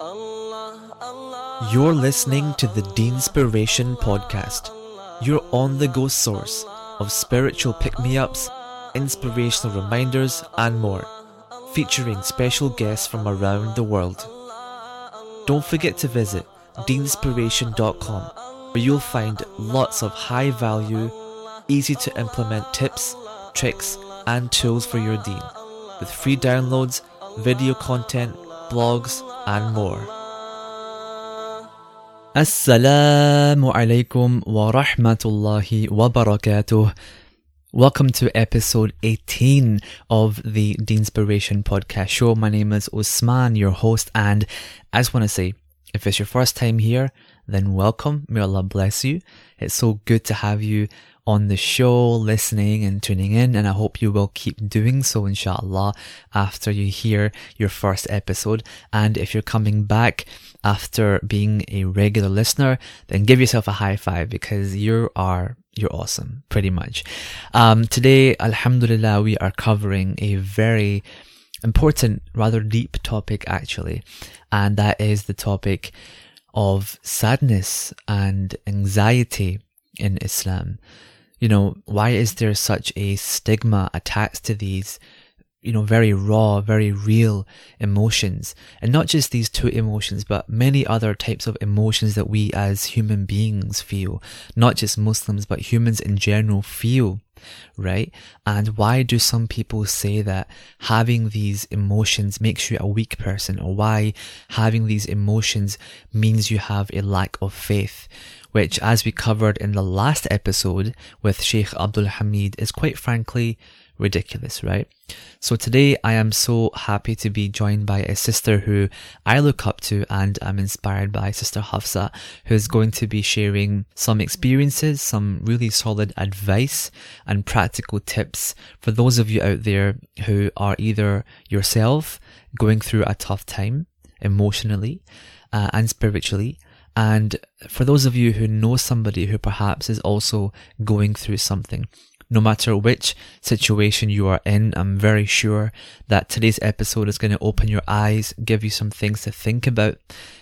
You're listening to the Deenspiration Podcast, your on the go source of spiritual pick me ups, inspirational reminders, and more, featuring special guests from around the world. Don't forget to visit deenspiration.com, where you'll find lots of high value, easy to implement tips, tricks, and tools for your deen, with free downloads, video content, blogs, and more. Assalamu alaikum wa rahmatullahi wa barakatuh. Welcome to episode 18 of the Deenspiration podcast show. My name is Usman, your host, and I just want to say, if it's your first time here, then welcome. May Allah bless you. It's so good to have you on the show, listening and tuning in, and I hope you will keep doing so, inshallah, after you hear your first episode. And if you're coming back after being a regular listener, then give yourself a high five because you are you're awesome, pretty much. Um, today, Alhamdulillah, we are covering a very important, rather deep topic actually, and that is the topic of sadness and anxiety in Islam. You know, why is there such a stigma attached to these you know, very raw, very real emotions. And not just these two emotions, but many other types of emotions that we as human beings feel. Not just Muslims, but humans in general feel. Right? And why do some people say that having these emotions makes you a weak person or why having these emotions means you have a lack of faith? Which, as we covered in the last episode with Sheikh Abdul Hamid, is quite frankly ridiculous, right? So today I am so happy to be joined by a sister who I look up to and I'm inspired by Sister Hafsa, who's going to be sharing some experiences, some really solid advice and practical tips for those of you out there who are either yourself going through a tough time emotionally uh, and spiritually and for those of you who know somebody who perhaps is also going through something, no matter which situation you are in, I'm very sure that today's episode is going to open your eyes, give you some things to think about,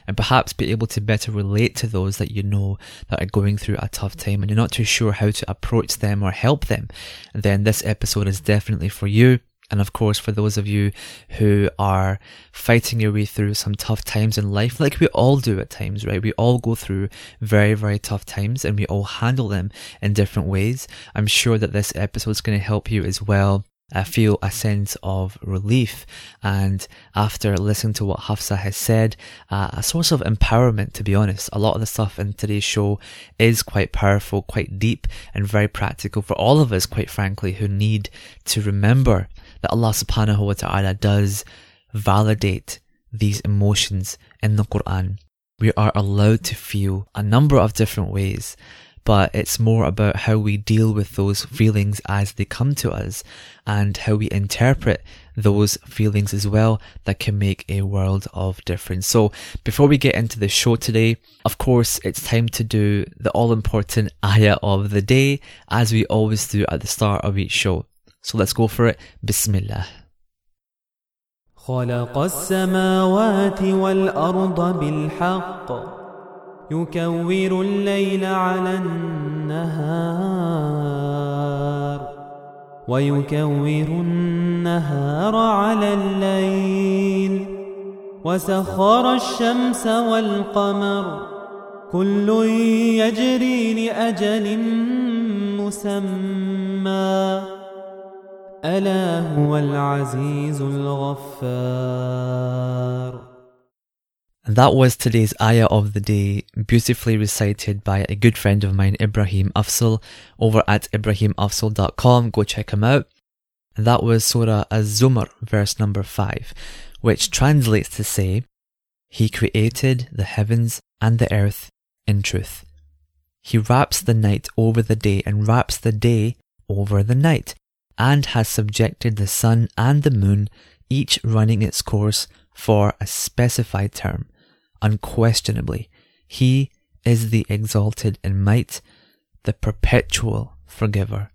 and perhaps be able to better relate to those that you know that are going through a tough time and you're not too sure how to approach them or help them. Then this episode is definitely for you. And of course, for those of you who are fighting your way through some tough times in life, like we all do at times, right? We all go through very, very tough times and we all handle them in different ways. I'm sure that this episode is going to help you as well I feel a sense of relief. And after listening to what Hafsa has said, uh, a source of empowerment, to be honest. A lot of the stuff in today's show is quite powerful, quite deep, and very practical for all of us, quite frankly, who need to remember that Allah subhanahu wa ta'ala does validate these emotions in the Quran. We are allowed to feel a number of different ways but it's more about how we deal with those feelings as they come to us and how we interpret those feelings as well that can make a world of difference. So before we get into the show today, of course, it's time to do the all important ayah of the day as we always do at the start of each show. So let's go for it. Bismillah. خلق السماوات والأرض بالحق. يكور الليل على النهار. ويكور النهار على الليل. وسخر الشمس والقمر. كل يجري لأجل مسمى. ألا هو العزيز الغفار That was today's ayah of the day, beautifully recited by a good friend of mine, Ibrahim Afzal, over at ibrahimafzal.com. Go check him out. That was Surah Az-Zumar, verse number 5, which translates to say, He created the heavens and the earth in truth. He wraps the night over the day and wraps the day over the night, and has subjected the sun and the moon, each running its course for a specified term unquestionably, He is the exalted in might, the perpetual forgiver.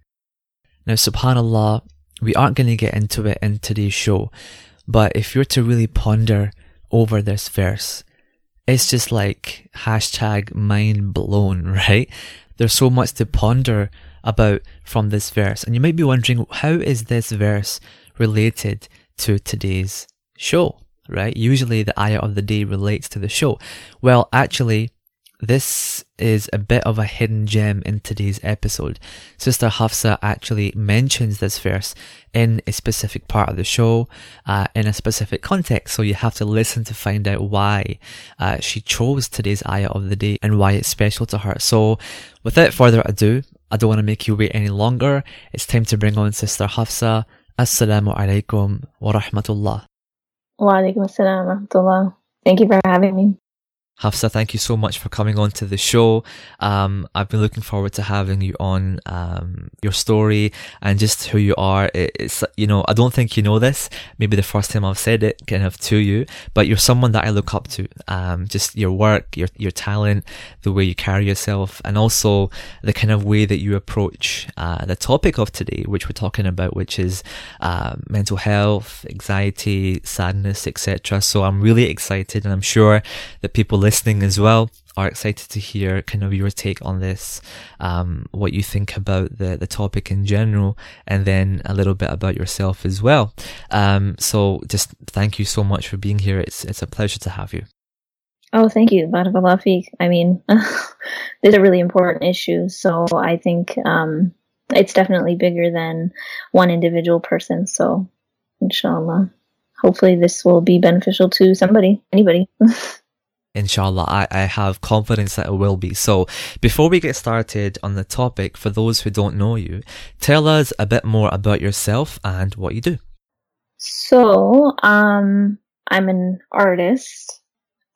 Now, subhanAllah, we aren't going to get into it in today's show, but if you're to really ponder over this verse it's just like hashtag mind blown, right? There's so much to ponder about from this verse. And you might be wondering, how is this verse related to today's show, right? Usually the ayah of the day relates to the show. Well, actually, this is a bit of a hidden gem in today's episode. Sister Hafsa actually mentions this verse in a specific part of the show, uh, in a specific context. So you have to listen to find out why uh, she chose today's ayah of the day and why it's special to her. So without further ado, I don't want to make you wait any longer. It's time to bring on Sister Hafsa. Assalamu alaikum wa rahmatullah. Wa alaikum assalam wa rahmatullah. Thank you for having me. Hafsa, thank you so much for coming on to the show. Um, I've been looking forward to having you on, um, your story and just who you are. It's, you know, I don't think you know this. Maybe the first time I've said it kind of to you, but you're someone that I look up to. Um, just your work, your, your talent, the way you carry yourself, and also the kind of way that you approach, uh, the topic of today, which we're talking about, which is, uh, mental health, anxiety, sadness, etc. So I'm really excited and I'm sure that people listening listening as well are excited to hear kind of your take on this, um, what you think about the, the topic in general, and then a little bit about yourself as well. Um, so just thank you so much for being here. It's, it's a pleasure to have you. Oh, thank you. I mean, these are really important issues. So I think, um, it's definitely bigger than one individual person. So inshallah, hopefully this will be beneficial to somebody, anybody. Inshallah, I, I have confidence that it will be. So, before we get started on the topic, for those who don't know you, tell us a bit more about yourself and what you do. So, um, I'm an artist.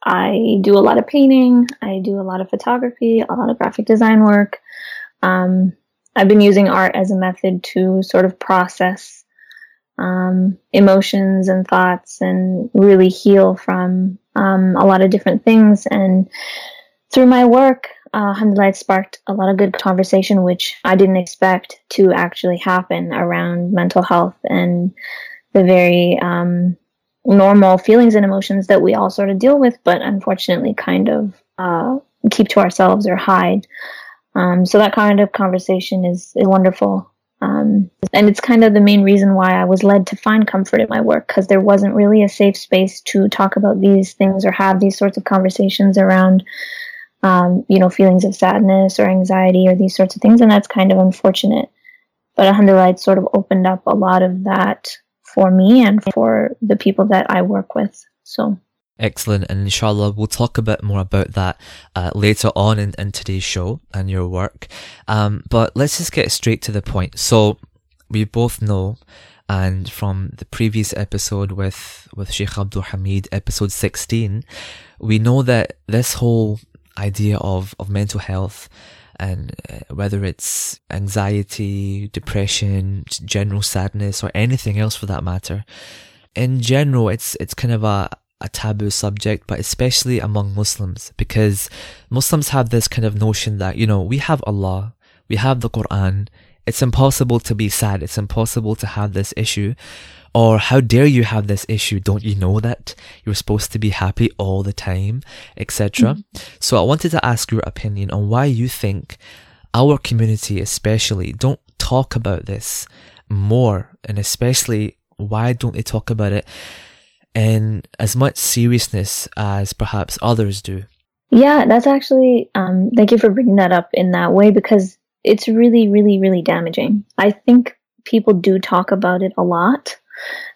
I do a lot of painting. I do a lot of photography, a lot of graphic design work. Um, I've been using art as a method to sort of process um, emotions and thoughts and really heal from um, a lot of different things. And through my work, uh, alhamdulillah, it sparked a lot of good conversation, which I didn't expect to actually happen around mental health and the very um, normal feelings and emotions that we all sort of deal with, but unfortunately kind of uh, keep to ourselves or hide. Um, so that kind of conversation is, is wonderful. Um, and it's kind of the main reason why I was led to find comfort in my work because there wasn't really a safe space to talk about these things or have these sorts of conversations around, um, you know, feelings of sadness or anxiety or these sorts of things. And that's kind of unfortunate. But alhamdulillah, it sort of opened up a lot of that for me and for the people that I work with. So Excellent. And inshallah, we'll talk a bit more about that uh, later on in, in today's show and your work. Um, but let's just get straight to the point. So we both know, and from the previous episode with, with Sheikh Abdul Hamid, episode 16, we know that this whole idea of, of mental health and uh, whether it's anxiety, depression, general sadness, or anything else for that matter, in general, it's, it's kind of a, a taboo subject, but especially among Muslims, because Muslims have this kind of notion that, you know, we have Allah, we have the Quran, it's impossible to be sad, it's impossible to have this issue. Or how dare you have this issue? Don't you know that you're supposed to be happy all the time, etc. Mm-hmm. So I wanted to ask your opinion on why you think our community especially don't talk about this more and especially why don't they talk about it in as much seriousness as perhaps others do. Yeah, that's actually, um, thank you for bringing that up in that way because it's really, really, really damaging. I think people do talk about it a lot.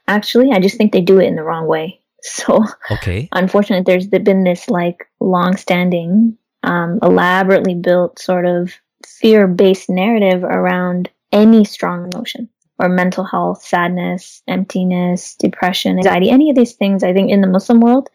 Actually, I just think they do it in the wrong way. So, okay. unfortunately, there's been this like long standing, um, elaborately built sort of fear based narrative around any strong emotion or mental health, sadness, emptiness, depression, anxiety, any of these things, I think in the Muslim world,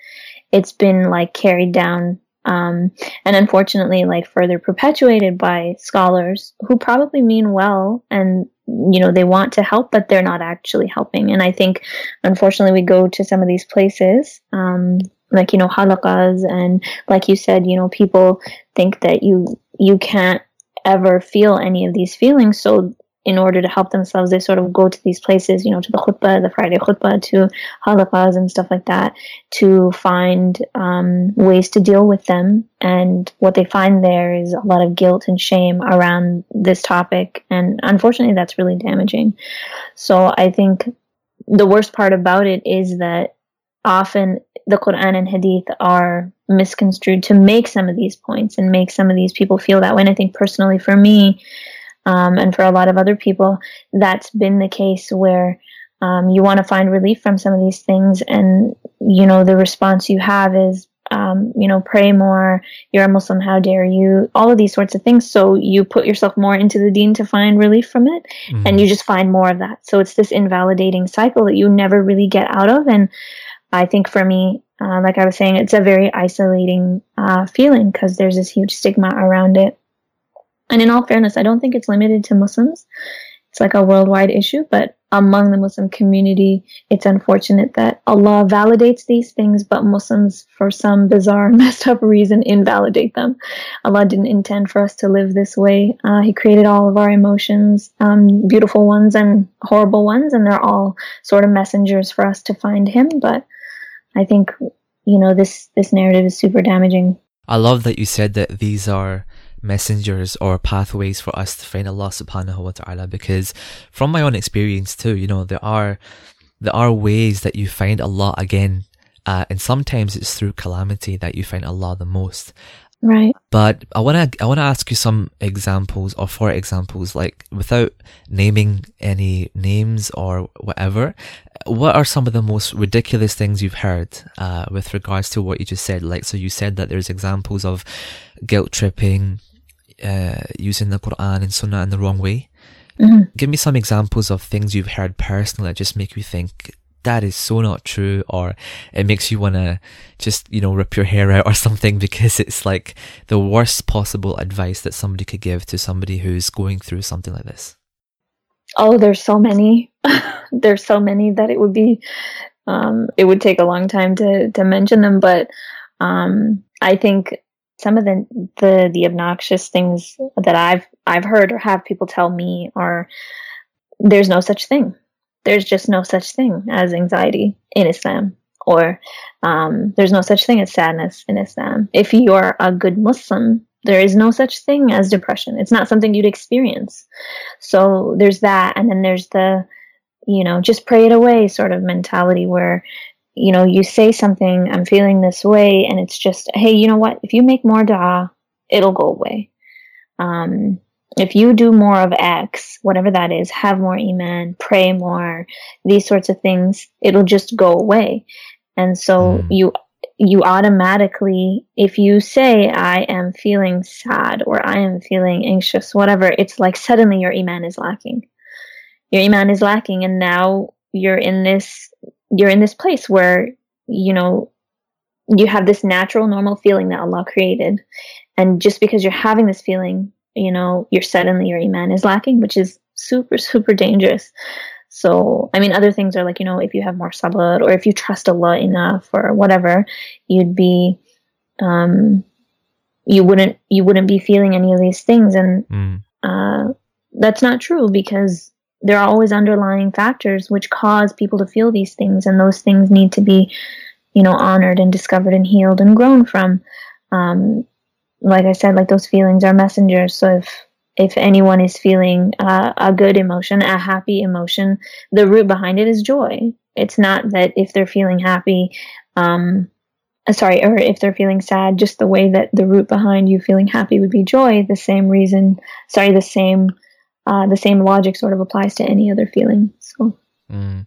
it's been like carried down um, and unfortunately like further perpetuated by scholars who probably mean well and you know they want to help but they're not actually helping. And i think unfortunately we go to some of these places um, like you know halaqas and like you said you know people think that you you can't ever feel any of these feelings. So in order to help themselves, they sort of go to these places, you know, to the khutbah, the Friday khutbah, to halaqas and stuff like that, to find um, ways to deal with them. And what they find there is a lot of guilt and shame around this topic. And unfortunately, that's really damaging. So I think the worst part about it is that often the Quran and Hadith are misconstrued to make some of these points and make some of these people feel that way. And I think personally for me, um, and for a lot of other people, that's been the case where um, you want to find relief from some of these things, and you know the response you have is, um, you know, pray more. You're a Muslim. How dare you? All of these sorts of things. So you put yourself more into the Deen to find relief from it, mm-hmm. and you just find more of that. So it's this invalidating cycle that you never really get out of. And I think for me, uh, like I was saying, it's a very isolating uh, feeling because there's this huge stigma around it. And in all fairness, I don't think it's limited to Muslims. It's like a worldwide issue, but among the Muslim community, it's unfortunate that Allah validates these things, but Muslims, for some bizarre, messed up reason, invalidate them. Allah didn't intend for us to live this way. Uh, he created all of our emotions, um, beautiful ones and horrible ones, and they're all sort of messengers for us to find Him. But I think, you know, this, this narrative is super damaging. I love that you said that these are messengers or pathways for us to find Allah subhanahu wa ta'ala because from my own experience too, you know, there are there are ways that you find Allah again. Uh, and sometimes it's through calamity that you find Allah the most. Right. But I wanna I wanna ask you some examples or for examples, like without naming any names or whatever, what are some of the most ridiculous things you've heard uh, with regards to what you just said? Like, so you said that there's examples of guilt tripping, uh, using the Quran and Sunnah in the wrong way. Mm-hmm. Give me some examples of things you've heard personally that just make you think that is so not true, or it makes you want to just, you know, rip your hair out or something because it's like the worst possible advice that somebody could give to somebody who's going through something like this. Oh, there's so many. there's so many that it would be, um, it would take a long time to, to mention them, but, um, I think some of the, the the obnoxious things that I've I've heard or have people tell me are there's no such thing. There's just no such thing as anxiety in Islam, or um, there's no such thing as sadness in Islam. If you're a good Muslim, there is no such thing as depression. It's not something you'd experience. So there's that, and then there's the you know just pray it away sort of mentality where you know, you say something, I'm feeling this way, and it's just, hey, you know what? If you make more dua, it'll go away. Um, if you do more of X, whatever that is, have more iman, pray more, these sorts of things, it'll just go away. And so mm. you, you automatically, if you say, I am feeling sad or I am feeling anxious, whatever, it's like suddenly your iman is lacking. Your iman is lacking and now you're in this you're in this place where, you know, you have this natural, normal feeling that Allah created. And just because you're having this feeling, you know, you're suddenly your iman is lacking, which is super, super dangerous. So, I mean, other things are like, you know, if you have more sabr or if you trust Allah enough or whatever, you'd be, um, you wouldn't, you wouldn't be feeling any of these things. And, mm. uh, that's not true because there are always underlying factors which cause people to feel these things, and those things need to be, you know, honored and discovered and healed and grown from. Um, like I said, like those feelings are messengers. So if if anyone is feeling uh, a good emotion, a happy emotion, the root behind it is joy. It's not that if they're feeling happy, um, uh, sorry, or if they're feeling sad, just the way that the root behind you feeling happy would be joy. The same reason, sorry, the same uh, the same logic sort of applies to any other feeling. So. Mm.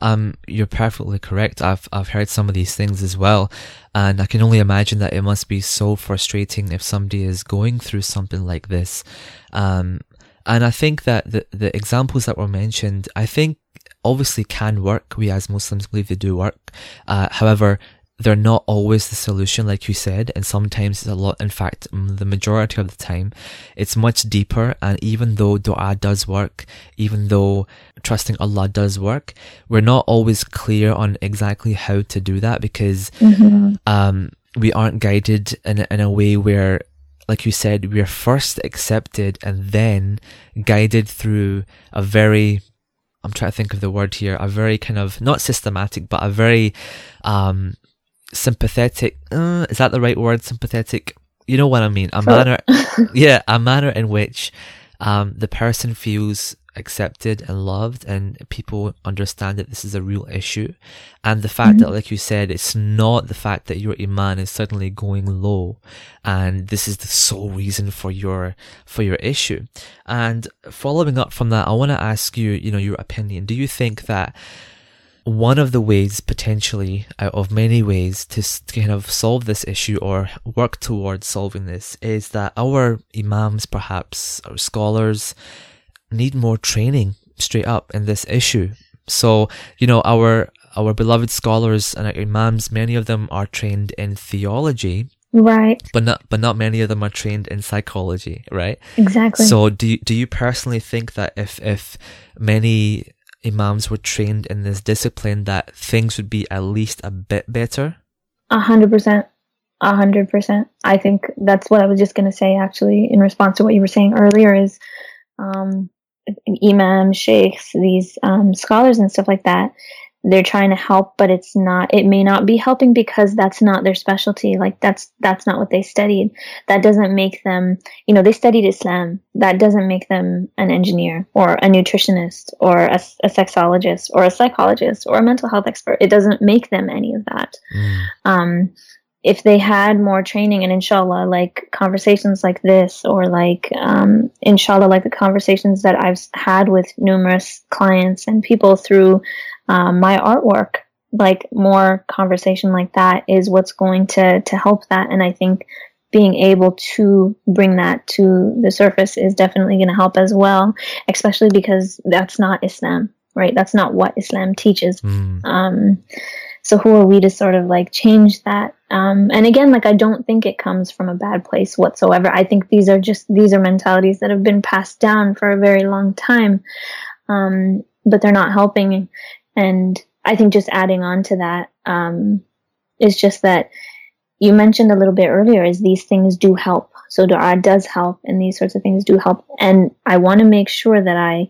Um, you're perfectly correct. I've I've heard some of these things as well, and I can only imagine that it must be so frustrating if somebody is going through something like this. Um, and I think that the the examples that were mentioned, I think obviously can work. We as Muslims believe they do work. Uh, however, they're not always the solution, like you said, and sometimes it's a lot. In fact, the majority of the time, it's much deeper. And even though dua does work, even though trusting Allah does work, we're not always clear on exactly how to do that because mm-hmm. um, we aren't guided in in a way where like you said, we are first accepted and then guided through a very I'm trying to think of the word here, a very kind of not systematic, but a very um, sympathetic. Uh, is that the right word? Sympathetic. You know what I mean. A manner, yeah, a manner in which um, the person feels accepted and loved and people understand that this is a real issue. And the fact mm-hmm. that, like you said, it's not the fact that your iman is suddenly going low and this is the sole reason for your, for your issue. And following up from that, I want to ask you, you know, your opinion. Do you think that one of the ways potentially out of many ways to kind of solve this issue or work towards solving this is that our imams perhaps our scholars need more training straight up in this issue. So, you know, our our beloved scholars and our imams, many of them are trained in theology. Right. But not but not many of them are trained in psychology, right? Exactly. So do you, do you personally think that if if many imams were trained in this discipline that things would be at least a bit better? A hundred percent. A hundred percent. I think that's what I was just gonna say actually in response to what you were saying earlier is um imams, sheikhs, these um, scholars and stuff like that, they're trying to help, but it's not, it may not be helping because that's not their specialty. Like that's, that's not what they studied. That doesn't make them, you know, they studied Islam. That doesn't make them an engineer or a nutritionist or a, a sexologist or a psychologist or a mental health expert. It doesn't make them any of that. Mm. Um, if they had more training and inshallah like conversations like this or like um, inshallah like the conversations that i've had with numerous clients and people through um, my artwork like more conversation like that is what's going to to help that and i think being able to bring that to the surface is definitely going to help as well especially because that's not islam right that's not what islam teaches mm. um, so who are we to sort of like change that? Um, and again, like I don't think it comes from a bad place whatsoever. I think these are just these are mentalities that have been passed down for a very long time, um, but they're not helping. And I think just adding on to that um, is just that you mentioned a little bit earlier is these things do help. So dua does help, and these sorts of things do help. And I want to make sure that I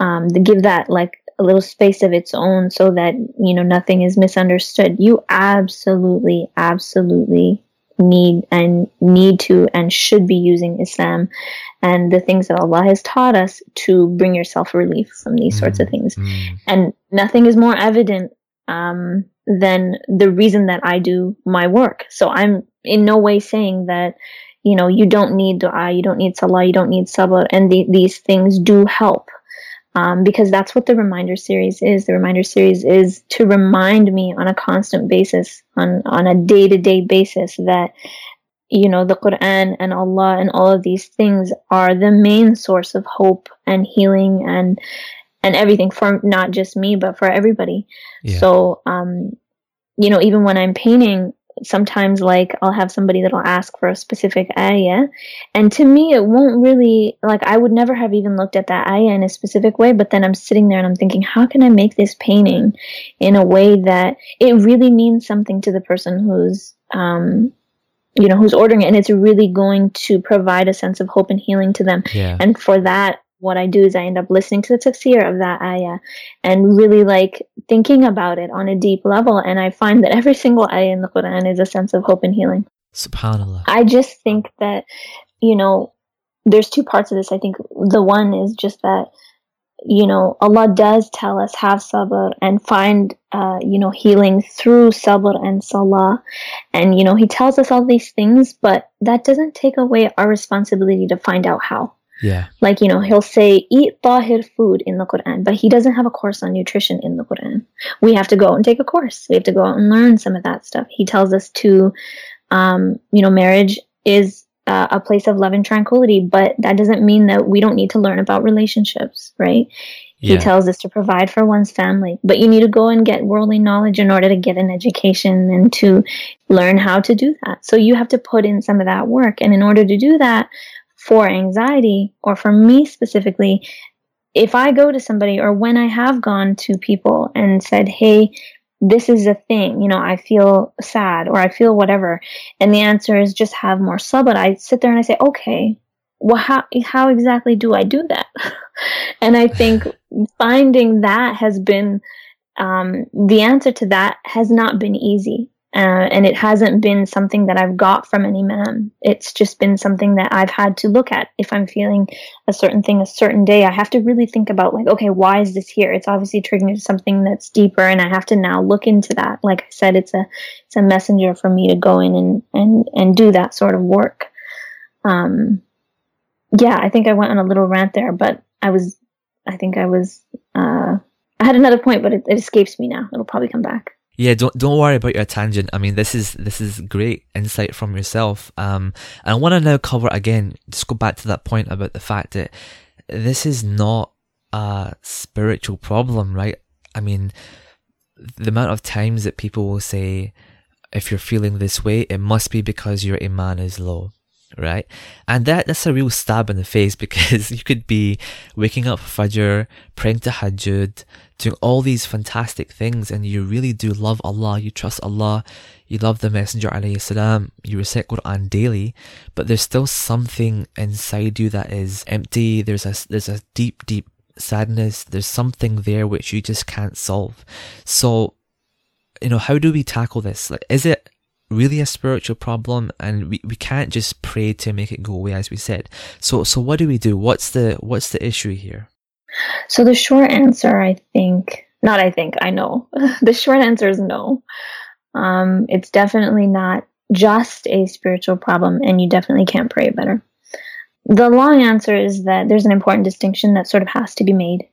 um, give that like a little space of its own so that, you know, nothing is misunderstood. You absolutely, absolutely need and need to and should be using Islam and the things that Allah has taught us to bring yourself relief from these mm, sorts of things. Mm. And nothing is more evident um, than the reason that I do my work. So I'm in no way saying that, you know, you don't need dua, you don't need salah, you don't need sabr, and the, these things do help um, because that's what the reminder series is. The reminder series is to remind me on a constant basis, on on a day to day basis, that you know the Quran and Allah and all of these things are the main source of hope and healing and and everything for not just me but for everybody. Yeah. So, um, you know, even when I'm painting, sometimes like I'll have somebody that'll ask for a specific ayah. And to me, it won't really, like, I would never have even looked at that ayah in a specific way, but then I'm sitting there and I'm thinking, how can I make this painting in a way that it really means something to the person who's, um, you know, who's ordering it and it's really going to provide a sense of hope and healing to them. Yeah. And for that, what I do is I end up listening to the tafsir of that ayah and really like thinking about it on a deep level. And I find that every single ayah in the Quran is a sense of hope and healing. Subhanallah. I just think that, you know, there's two parts of this. I think the one is just that, you know, Allah does tell us have sabr and find, uh, you know, healing through sabr and salah. And, you know, He tells us all these things, but that doesn't take away our responsibility to find out how. Yeah. Like, you know, he'll say, eat tahir food in the Quran, but he doesn't have a course on nutrition in the Quran. We have to go out and take a course. We have to go out and learn some of that stuff. He tells us to, um, you know, marriage is uh, a place of love and tranquility, but that doesn't mean that we don't need to learn about relationships, right? Yeah. He tells us to provide for one's family, but you need to go and get worldly knowledge in order to get an education and to learn how to do that. So you have to put in some of that work. And in order to do that, for anxiety or for me specifically, if I go to somebody or when I have gone to people and said, Hey, this is a thing, you know, I feel sad or I feel whatever. And the answer is just have more sabr. I sit there and I say, okay, well, how, how exactly do I do that? and I think finding that has been, um, the answer to that has not been easy. Uh, and it hasn't been something that I've got from any man. It's just been something that I've had to look at. If I'm feeling a certain thing a certain day, I have to really think about like, okay, why is this here? It's obviously triggering something that's deeper, and I have to now look into that. Like I said, it's a it's a messenger for me to go in and and and do that sort of work. Um, yeah, I think I went on a little rant there, but I was, I think I was, uh, I had another point, but it, it escapes me now. It'll probably come back. Yeah, don't don't worry about your tangent. I mean, this is this is great insight from yourself. Um, and I want to now cover again. Just go back to that point about the fact that this is not a spiritual problem, right? I mean, the amount of times that people will say, "If you're feeling this way, it must be because your iman is low." Right? And that that's a real stab in the face because you could be waking up Fajr, praying Tahajjud, doing all these fantastic things, and you really do love Allah, you trust Allah, you love the Messenger alayhi salam, you recite Quran daily, but there's still something inside you that is empty. There's a there's a deep, deep sadness. There's something there which you just can't solve. So, you know, how do we tackle this? Like, is it really a spiritual problem and we, we can't just pray to make it go away as we said. So so what do we do? What's the what's the issue here? So the short answer i think not i think i know. The short answer is no. Um, it's definitely not just a spiritual problem and you definitely can't pray better. The long answer is that there's an important distinction that sort of has to be made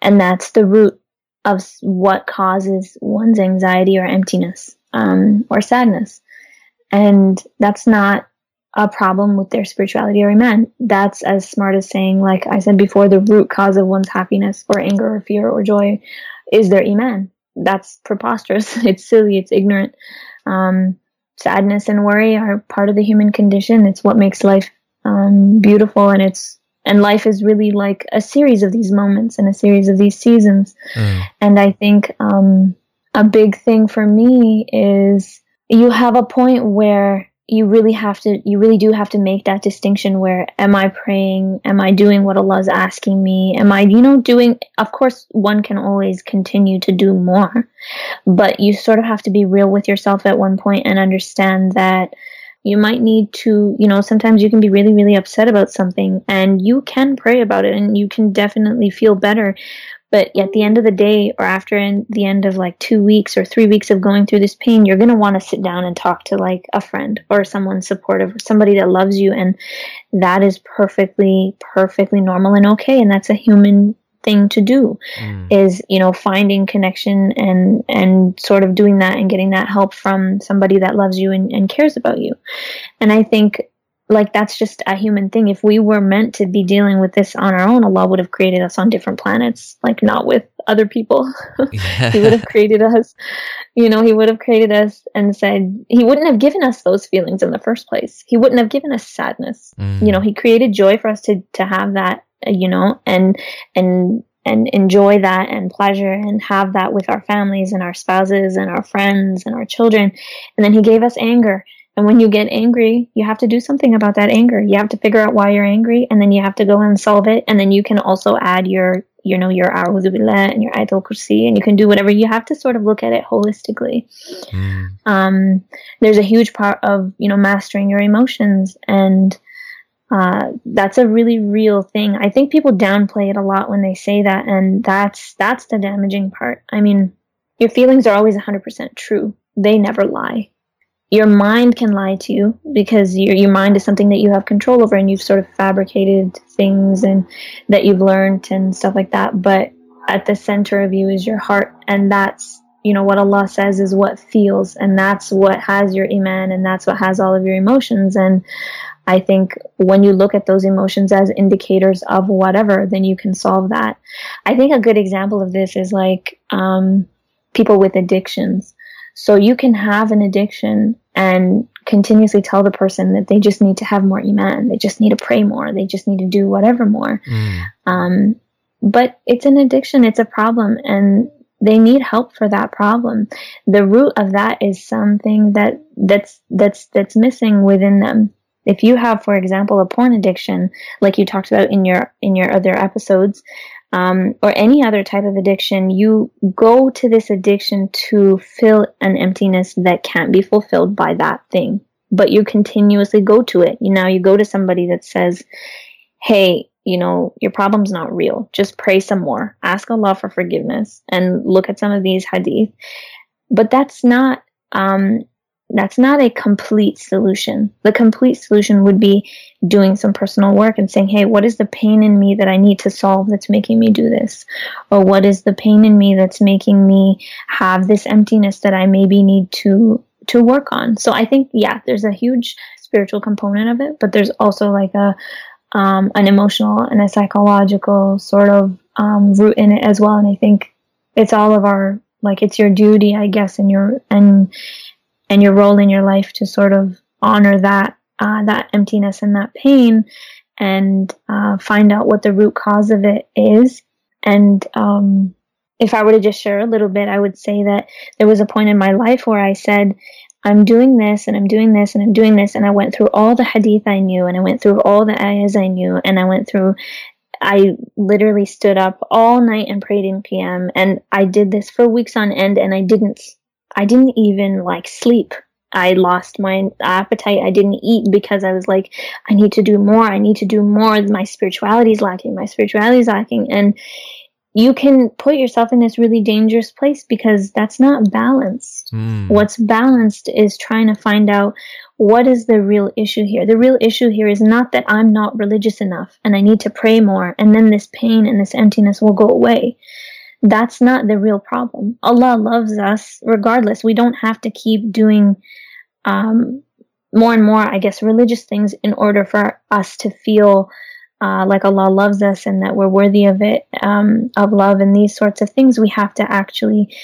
and that's the root of what causes one's anxiety or emptiness um, or sadness. And that's not a problem with their spirituality or iman. That's as smart as saying, like I said before, the root cause of one's happiness or anger or fear or joy is their iman. That's preposterous. It's silly. It's ignorant. Um, sadness and worry are part of the human condition. It's what makes life um, beautiful, and it's and life is really like a series of these moments and a series of these seasons. Mm. And I think um, a big thing for me is you have a point where you really have to you really do have to make that distinction where am i praying? Am i doing what allah is asking me? Am i you know doing of course one can always continue to do more but you sort of have to be real with yourself at one point and understand that you might need to you know sometimes you can be really really upset about something and you can pray about it and you can definitely feel better but at the end of the day, or after in the end of like two weeks or three weeks of going through this pain, you're going to want to sit down and talk to like a friend or someone supportive or somebody that loves you. And that is perfectly, perfectly normal and okay. And that's a human thing to do mm. is you know finding connection and and sort of doing that and getting that help from somebody that loves you and, and cares about you and i think like that's just a human thing. If we were meant to be dealing with this on our own, Allah would have created us on different planets, like not with other people. He would have created us, you know, he would have created us and said, he wouldn't have given us those feelings in the first place. He wouldn't have given us sadness. Mm. You know, he created joy for us to, to have that, uh, you know, and, and, and enjoy that and pleasure and have that with our families and our spouses and our friends and our children. And then he gave us anger and when you get angry, you have to do something about that anger. You have to figure out why you're angry and then you have to go and solve it. And then you can also add your, you know, your A'udhu Billah and your Ayatul Kursi and you can do whatever. You have to sort of look at it holistically. Mm. Um, there's a huge part of, you know, mastering your emotions and, uh, that's a really real thing. I think people downplay it a lot when they say that. And that's, that's the damaging part. I mean, your feelings are always 100% true. They never lie your mind can lie to you because your your mind is something that you have control over and you've sort of fabricated things and that you've learned and stuff like that. But at the center of you is your heart. And that's you know what Allah says is what feels. And that's what has your iman and that's what has all of your emotions. And I think when you look at those emotions as indicators of whatever then you can solve that. I think a good example of this is like um, people with addictions so you can have an addiction and continuously tell the person that they just need to have more iman, they just need to pray more, they just need to do whatever more. Mm. Um, but it's an addiction, it's a problem, and they need help for that problem. The root of that is something that that's that's that's missing within them. If you have, for example, a porn addiction, like you talked about in your in your other episodes, um, or any other type of addiction, you go to this addiction to fill an emptiness that can't be fulfilled by that thing. But you continuously go to it. You know, you go to somebody that says, "Hey, you know, your problem's not real. Just pray some more. Ask Allah for forgiveness and look at some of these hadith." But that's not um, that's not a complete solution. The complete solution would be doing some personal work and saying, Hey, what is the pain in me that I need to solve that's making me do this? Or what is the pain in me that's making me have this emptiness that I maybe need to, to work on? So I think, yeah, there's a huge spiritual component of it, but there's also like a, um, an emotional and a psychological sort of, um, root in it as well. And I think it's all of our, like, it's your duty, I guess, and your, and, and your role in your life to sort of honor that uh, that emptiness and that pain and uh, find out what the root cause of it is. And um, if i were to just share a little bit i would say that there was a point in my life where i said i'm doing this and i'm doing this and i'm doing this and i went through all the hadith i knew and i went through all the ayahs i knew and i went through I literally stood up all night and prayed in qiyam and I did this for weeks on end and I didn't I didn't even like sleep. I lost my appetite. I didn't eat because I was like, I need to do more. I need to do more. My spirituality is lacking. My spirituality is lacking. And you can put yourself in this really dangerous place because that's not balanced. Mm. What's balanced is trying to find out what is the real issue here. The real issue here is not that I'm not religious enough and I need to pray more and then this pain and this emptiness will go away that's not the real problem. Allah loves us regardless. We don't have to keep doing um, more and more, I guess, religious things in order for us to feel uh, like Allah loves us and that we're worthy of it, um, of love and these sorts of things. We have to actually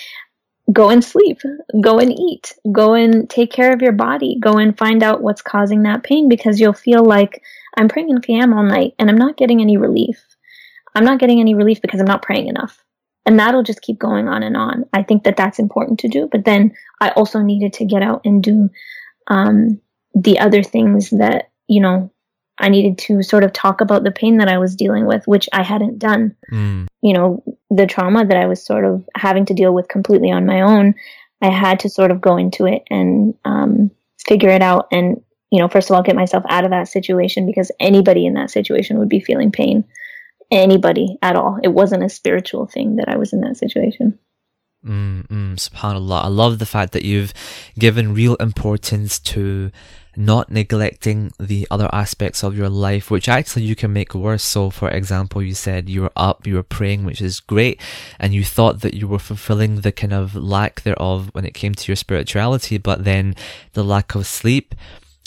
go and sleep, go and eat, go and take care of your body, go and find out what's causing that pain because you'll feel like I'm praying in Qiyam all night and I'm not getting any relief. I'm not getting any relief because I'm not praying enough and that'll just keep going on and on. I think that that's important to do, but then I also needed to get out and do um, the other things that you know I needed to sort of talk about the pain that I was dealing with, which I hadn't done. Mm. You know, the trauma that I was sort of having to deal with completely on my own. I had to sort of go into it and um, figure it out, and you know, first of all, get myself out of that situation because anybody in that situation would be feeling pain anybody at all. It wasn't a spiritual thing that I was in that situation. Mm, mm, subhanallah. I love the fact that you've given real importance to not neglecting the other aspects of your life, which actually you can make worse. So, for example, you said you were up, you were praying, which is great, and you thought that you were fulfilling the kind of lack thereof when it came to your spirituality, but then the lack of sleep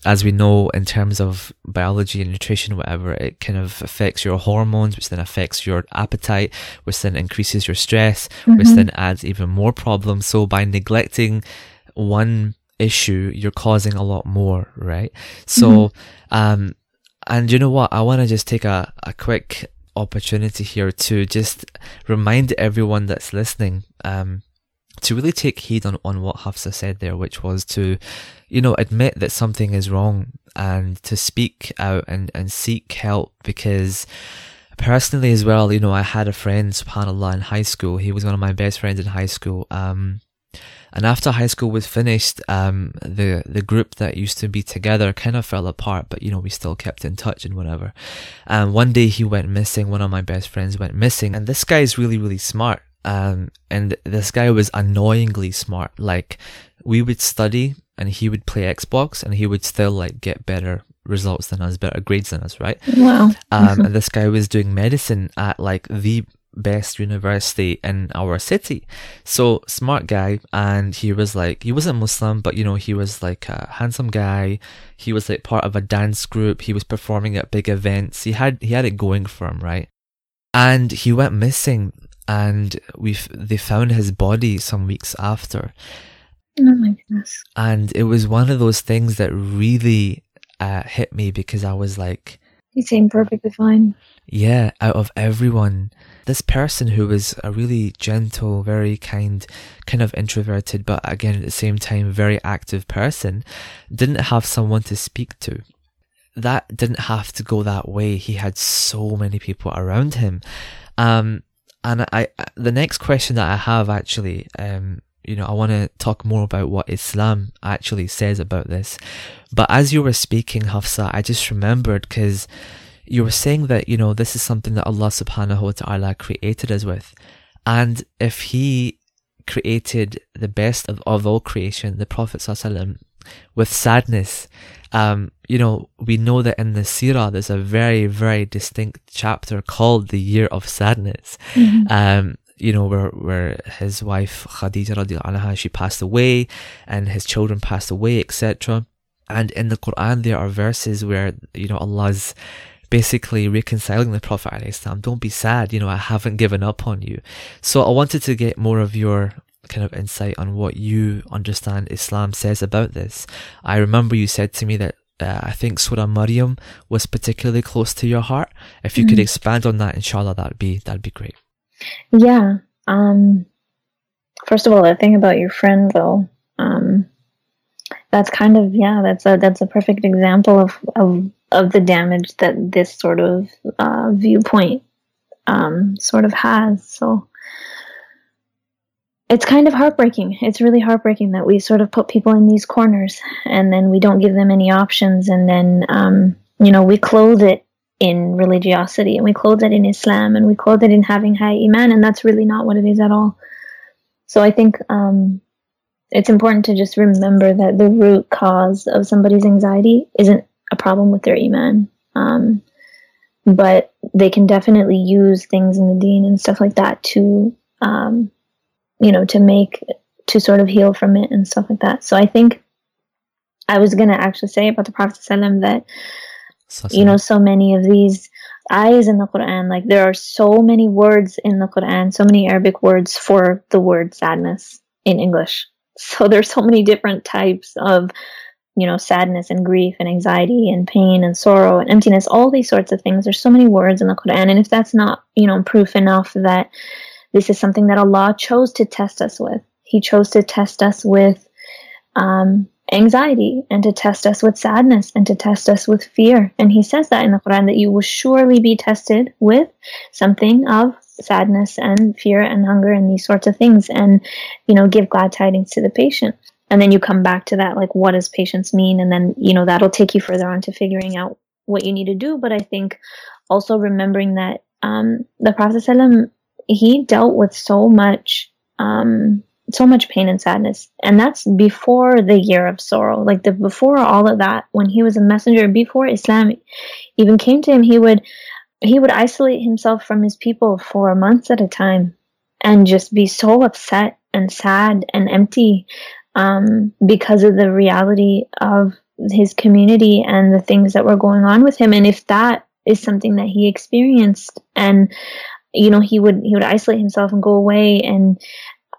as we know in terms of biology and nutrition, whatever, it kind of affects your hormones, which then affects your appetite, which then increases your stress, mm-hmm. which then adds even more problems. So by neglecting one issue, you're causing a lot more, right? So, mm-hmm. um, and you know what? I want to just take a, a quick opportunity here to just remind everyone that's listening, um, to really take heed on, on what Hafsa said there, which was to, you know, admit that something is wrong and to speak out and, and seek help because personally as well, you know, I had a friend, subhanAllah, in high school. He was one of my best friends in high school. Um, and after high school was finished, um, the, the group that used to be together kind of fell apart, but you know, we still kept in touch and whatever. And um, one day he went missing. One of my best friends went missing. And this guy is really, really smart. Um, and this guy was annoyingly smart. Like, we would study and he would play Xbox and he would still like get better results than us, better grades than us, right? Wow. Um, and this guy was doing medicine at like the best university in our city. So smart guy. And he was like, he wasn't Muslim, but you know, he was like a handsome guy. He was like part of a dance group. He was performing at big events. He had, he had it going for him, right? And he went missing and we they found his body some weeks after. Oh my goodness! And it was one of those things that really uh, hit me because I was like, "He seemed perfectly fine." Yeah, out of everyone, this person who was a really gentle, very kind, kind of introverted, but again at the same time very active person, didn't have someone to speak to. That didn't have to go that way. He had so many people around him. Um, and I, the next question that I have actually, um, you know, I want to talk more about what Islam actually says about this. But as you were speaking, Hafsa, I just remembered because you were saying that, you know, this is something that Allah subhanahu wa ta'ala created us with. And if He created the best of, of all creation, the Prophet sallallahu with sadness, um, you know, we know that in the Sirah there's a very, very distinct chapter called the Year of Sadness. Mhm. Um, you know, where, where his wife Khadija anha, she passed away and his children passed away, etc. And in the Quran there are verses where, you know, Allah's basically reconciling the Prophet Islam. Don't be sad, you know, I haven't given up on you. So I wanted to get more of your kind of insight on what you understand Islam says about this. I remember you said to me that uh, I think Surah Maryam was particularly close to your heart. If you could Mhm. expand on that, inshallah, that'd be that'd be great. Yeah. Um first of all, the thing about your friend though, um that's kind of yeah, that's a that's a perfect example of of, of the damage that this sort of uh, viewpoint um sort of has. So it's kind of heartbreaking. It's really heartbreaking that we sort of put people in these corners and then we don't give them any options and then um you know, we clothe it in religiosity and we clothe it in Islam and we clothe it in having high iman and that's really not what it is at all. So I think um, it's important to just remember that the root cause of somebody's anxiety isn't a problem with their iman. Um, but they can definitely use things in the deen and stuff like that to, um, you know, to make, to sort of heal from it and stuff like that. So I think I was going to actually say about the Prophet ﷺ that you know so many of these ayahs in the quran like there are so many words in the quran so many arabic words for the word sadness in english. So there's so many different types of you know sadness and grief and anxiety and pain and sorrow and emptiness all these sorts of things. There's so many words in the quran and if that's not you know proof enough that this is something that allah chose to test us with he chose to test us with um, anxiety and to test us with sadness and to test us with fear. And he says that in the Quran that you will surely be tested with something of sadness and fear and hunger and these sorts of things and you know give glad tidings to the patient. And then you come back to that like what does patience mean? And then you know that'll take you further on to figuring out what you need to do. But i think also remembering that um the prophet he dealt with so much um so much pain and sadness. And that's before the year of sorrow. Like the before all of that when he was a messenger before islam even came to him he would he would isolate himself from his people for months at a time and just be so upset and sad and empty um, because of the reality of his community and the things that were going on with him. And if that is something that he experienced and you know he would he would isolate himself and go away and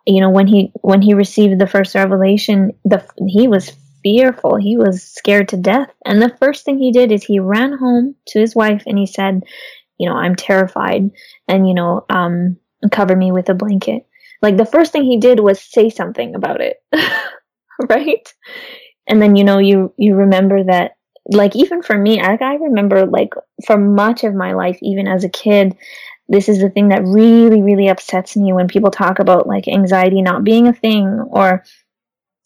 you know when he when he received the first revelation the he was fearful. He was scared to death. And the first thing he did is he ran home to his wife and he said you know i'm terrified and you know um cover me with a blanket. Like the first thing he did was say something about it right? And then you know you you remember that like even for me I, I remember like for much of my life even as a kid this is the thing that really really upsets me when people talk about like anxiety not being a thing or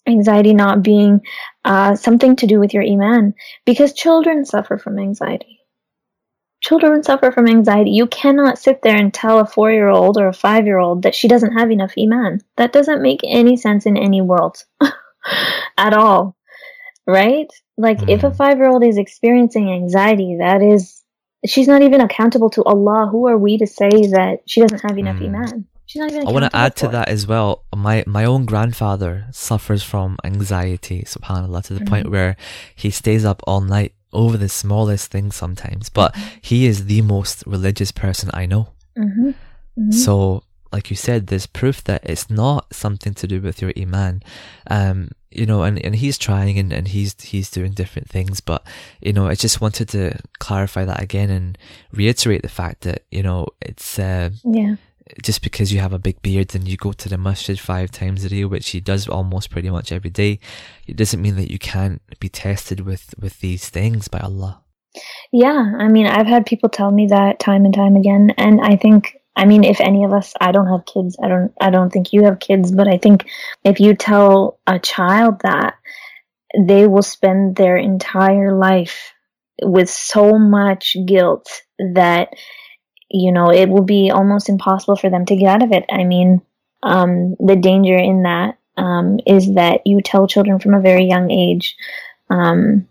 anxiety not being uh, something to do with your iman because children suffer from anxiety. Children suffer from anxiety. You cannot sit there and tell a four year old or a five year old that she doesn't have enough iman. That doesn't make any sense in any world at all right? Like if a Mm. five year old is experiencing anxiety that is she's not even accountable to Allah. Who are we to say that she doesn't have enough Mm. iman? She's not even. I want to add to it. that as well. My my own grandfather suffers from anxiety, subhanallah, to the point Mhm. where he stays up all night over the smallest things sometimes. But he is the most religious person I know. Mhm. Mhm. So like you said, there's proof that it's not something to do with your iman. Um, you know, and, and he's trying and, and he's, he's doing different things, but, you know, I just wanted to clarify that again and reiterate the fact that, you know, it's, uh, yeah. Just because you have a big beard and you go to the masjid five times a day, which he does almost pretty much every day, it doesn't mean that you can't be tested with, with these things by Allah. Yeah, I mean, I've had people tell me that time and time again, and I think I mean, if any of us, I don't have kids. I don't, I don't think you have kids, but I think if you tell a child that, they will spend their entire life with so much guilt that, you know, it will be almost impossible for them to get out of it. I mean, um, the danger in that um, is that you tell children from a very young age um,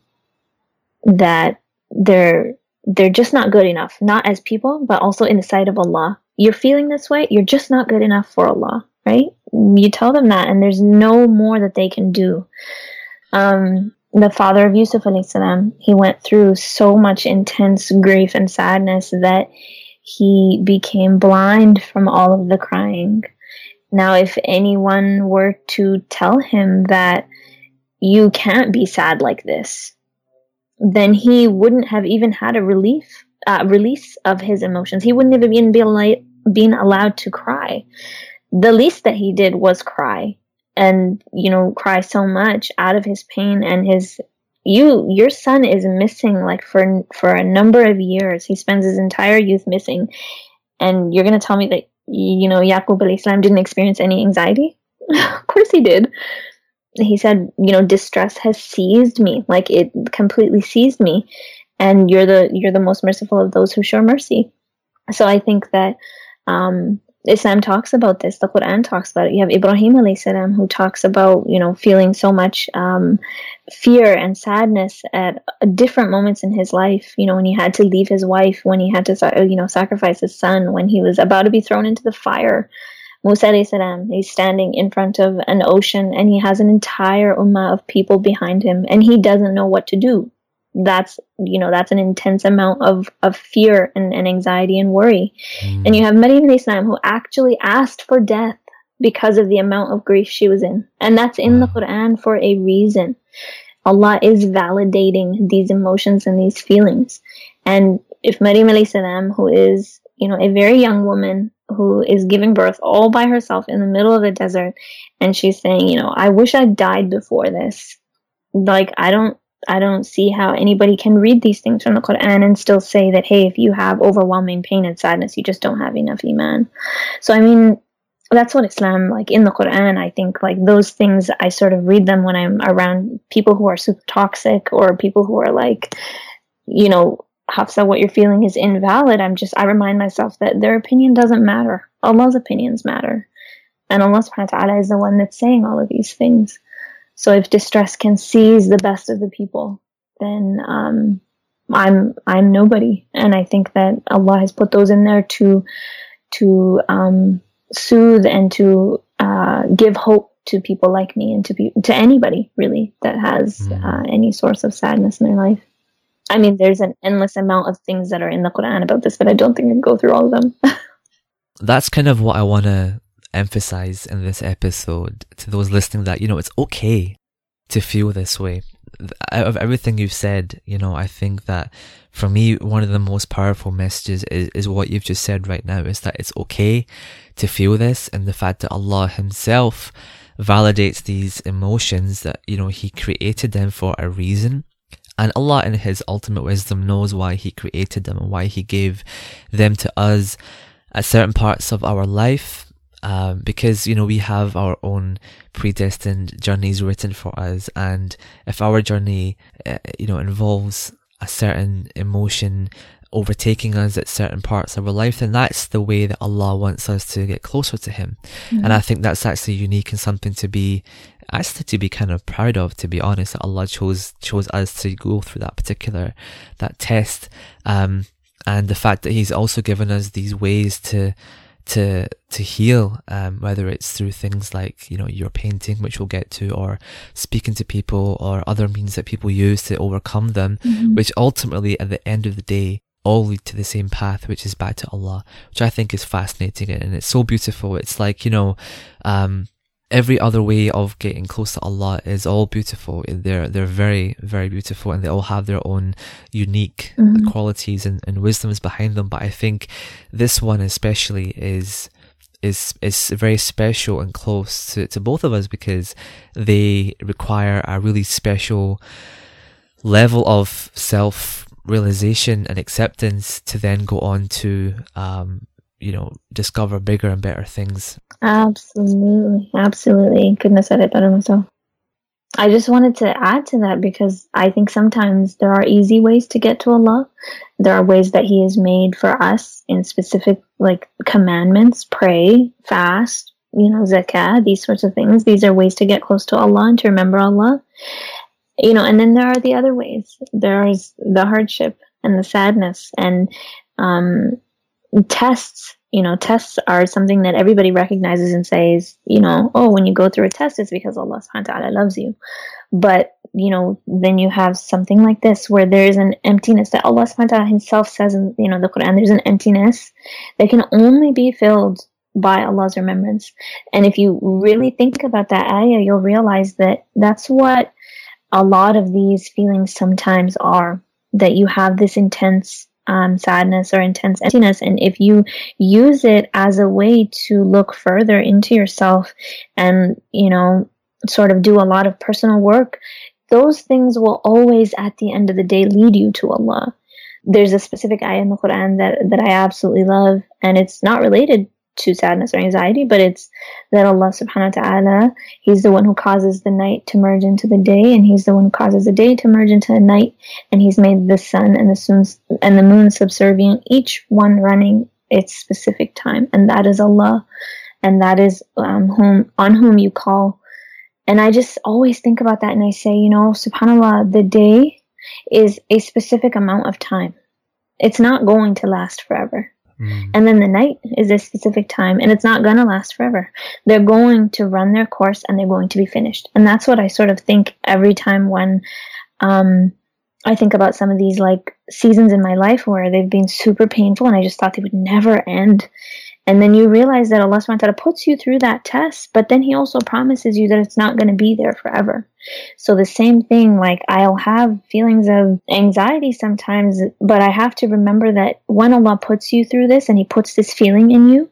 that they're they're just not good enough, not as people, but also in the sight of Allah you're feeling this way, you're just not good enough for Allah, right? You tell them that, and there's no more that they can do. Um, the father of Yusuf salam, he went through so much intense grief and sadness that he became blind from all of the crying. Now, if anyone were to tell him that you can't be sad like this, then he wouldn't have even had a relief uh, release of his emotions. He wouldn't even be al- been allowed to cry. The least that he did was cry and, you know, cry so much out of his pain and his, you, your son is missing like for, for a number of years. He spends his entire youth missing. And you're going to tell me that, you know, Yaqub al-Islam didn't experience any anxiety? of course he did. He said, you know, distress has seized me. Like it completely seized me. And you're the, you're the most merciful of those who show mercy. So I think that um, Islam talks about this. The Quran talks about it. You have Ibrahim alayhi salam who talks about you know feeling so much um, fear and sadness at different moments in his life. You know when he had to leave his wife, when he had to you know sacrifice his son, when he was about to be thrown into the fire. Musa alayhi salam, he's standing in front of an ocean and he has an entire ummah of people behind him and he doesn't know what to do that's you know that's an intense amount of of fear and, and anxiety and worry. Mm. and you have Maryam Islam who actually asked for death because of the amount of grief she was in. And that's in the Quran for a reason. Allah is validating these emotions and these feelings. And if Maryam Salam who is you know a very young woman who is giving birth all by herself in the middle of the desert and she's saying you know I wish I died before this. Like I don't I don't see how anybody can read these things from the Quran and still say that, hey, if you have overwhelming pain and sadness, you just don't have enough Iman. So, I mean, that's what Islam, like in the Quran, I think, like those things, I sort of read them when I'm around people who are super toxic or people who are like, you know, Hafsa, what you're feeling is invalid. I'm just, I remind myself that their opinion doesn't matter. Allah's opinions matter. And Allah subhanahu wa ta'ala is the one that's saying all of these things. So if distress can seize the best of the people, then um, I'm I'm nobody, and I think that Allah has put those in there to to um, soothe and to uh, give hope to people like me and to be to anybody really that has mm. uh, any source of sadness in their life. I mean, there's an endless amount of things that are in the Quran about this, but I don't think I can go through all of them. That's kind of what I want to emphasize in this episode to those listening that, you know, it's okay to feel this way. Out of everything you've said, you know, I think that for me, one of the most powerful messages is, is what you've just said right now is that it's okay to feel this and the fact that Allah Himself validates these emotions that, you know, He created them for a reason. And Allah in His ultimate wisdom knows why He created them and why He gave them to us at certain parts of our life um, because you know we have our own predestined journeys written for us, and if our journey, uh, you know, involves a certain emotion overtaking us at certain parts of our life, then that's the way that Allah wants us to get closer to Him, mm-hmm. and I think that's actually unique and something to be actually to be kind of proud of, to be honest. That Allah chose chose us to go through that particular that test, um, and the fact that He's also given us these ways to to to heal, um, whether it's through things like you know your painting, which we'll get to, or speaking to people, or other means that people use to overcome them, mm-hmm. which ultimately, at the end of the day, all lead to the same path, which is back to Allah, which I think is fascinating and it's so beautiful. It's like, you know, um, every other way of getting close to Allah is all beautiful. They're they're very very beautiful, and they all have their own unique mm-hmm. qualities and, and wisdoms behind them. But I think this one especially is is is very special and close to, to both of us because they require a really special level of self realization and acceptance to then go on to um, you know discover bigger and better things. Absolutely. Absolutely. Couldn't have said it better myself. I just wanted to add to that because i think sometimes there are easy ways to get to allah. There are ways that he has made for us in specific like commandments pray fast you know zakah these sorts of things. These are ways to get close to allah and to remember allah. You know and then there are the other ways. There's the hardship and the sadness and um, tests you know tests are something that everybody recognizes and says you know oh when you go through a test it's because allah subhanahu wa ta'ala loves you. But you know then you have something like this where there is an emptiness that allah subhanahu wa ta'ala himself says in you know the quran there's an emptiness that can only be filled by allah's remembrance. And if you really think about that ayah you'll realize that that's what a lot of these feelings sometimes are that you have this intense um, sadness or intense emptiness. And if you use it as a way to look further into yourself and, you know, sort of do a lot of personal work, those things will always at the end of the day lead you to Allah. There's a specific ayah in the Quran that, that I absolutely love, and it's not related to sadness or anxiety, but it's that Allah subhanahu wa ta'ala, He's the one who causes the night to merge into the day, and He's the one who causes the day to merge into the night, and He's made the sun and the sun and the moon subservient, each one running its specific time, and that is Allah, and that is um, whom on whom you call. And I just always think about that, and I say, you know, subhanallah, the day is a specific amount of time. It's not going to last forever Mm. And then the night is a specific time and it's not going to last forever. They're going to run their course and they're going to be finished. And that's what I sort of think every time when um, I think about some of these like seasons in my life where they've been super painful and I just thought they would never end. And then you realize that Allah subhanahu wa ta'ala puts you through that test, but then He also promises you that it's not going to be there forever. So the same thing, like I'll have feelings of anxiety sometimes, but I have to remember that when Allah puts you through this and He puts this feeling in you,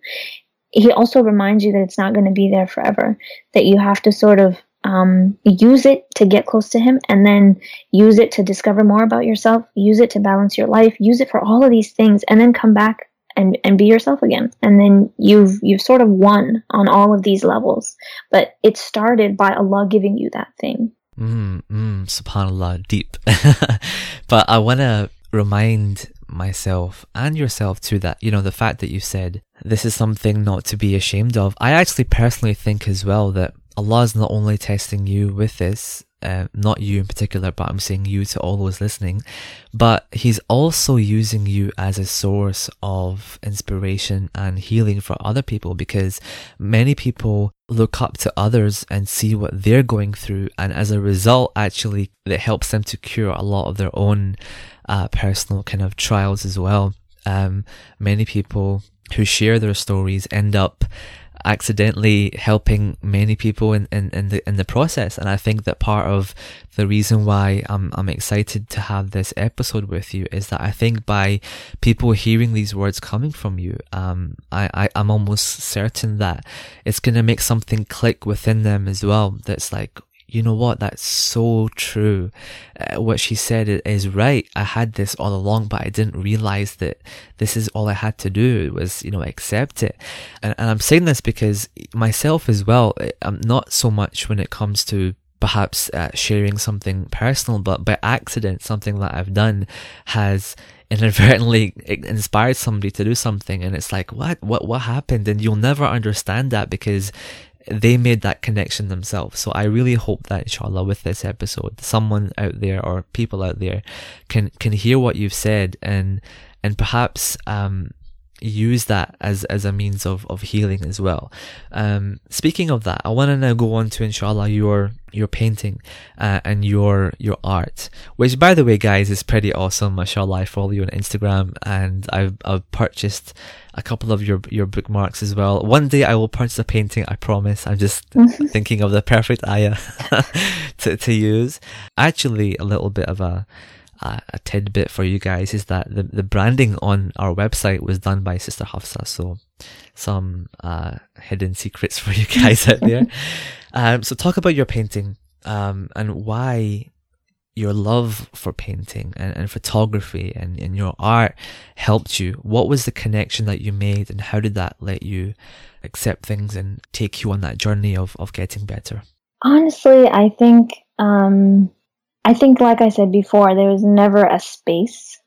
He also reminds you that it's not going to be there forever, that you have to sort of um, use it to get close to him and then use it to discover more about yourself use it to balance your life use it for all of these things and then come back and and be yourself again. And then you've you've sort of won on all of these levels but it started by allah giving you that thing. Mm, mm, subhanallah deep. But i want to remind myself and yourself too that you know the fact that you said this is something not to be ashamed of i actually personally think as well that allah is not only testing you with this uh, not you in particular, but I'm saying you to all those listening. But he's also using you as a source of inspiration and healing for other people because many people look up to others and see what they're going through. And as a result, actually, it helps them to cure a lot of their own uh, personal kind of trials as well. Um, many people who share their stories end up accidentally helping many people in, in, in the in the process. And I think that part of the reason why I'm I'm excited to have this episode with you is that I think by people hearing these words coming from you, um, I, I I'm almost certain that it's gonna make something click within them as well. That's like, you know what? That's so true. Uh, what she said is right. I had this all along, but I didn't realize that this is all I had to do was, you know, accept it. And, and I'm saying this because myself as well, I'm not so much when it comes to perhaps uh, sharing something personal, but by accident, something that I've done has inadvertently inspired somebody to do something and it's like what what what happened and you'll never understand that because they made that connection themselves. So I really hope that inshallah with this episode, someone out there or people out there can, can hear what you've said and, and perhaps, um, use that as as a means of of healing as well. Um, speaking of that, I want to now go on to inshallah your your painting uh, and your your art, which by the way, guys, is pretty awesome. Mashallah, I follow you on Instagram, and I've I've purchased a couple of your your bookmarks as well. One day I will purchase a painting. I promise. I'm just thinking of the perfect ayah to to use. Actually, a little bit of a uh, a tidbit for you guys is that the, the branding on our website was done by Sister Hafsa. So some uh, hidden secrets for you guys out there. Um, so talk about your painting um, and why your love for painting and, and photography and, and your art helped you. What was the connection that you made and how did that let you accept things and take you on that journey of, of getting better? Honestly, I think um, I think, like I said before, there was never a space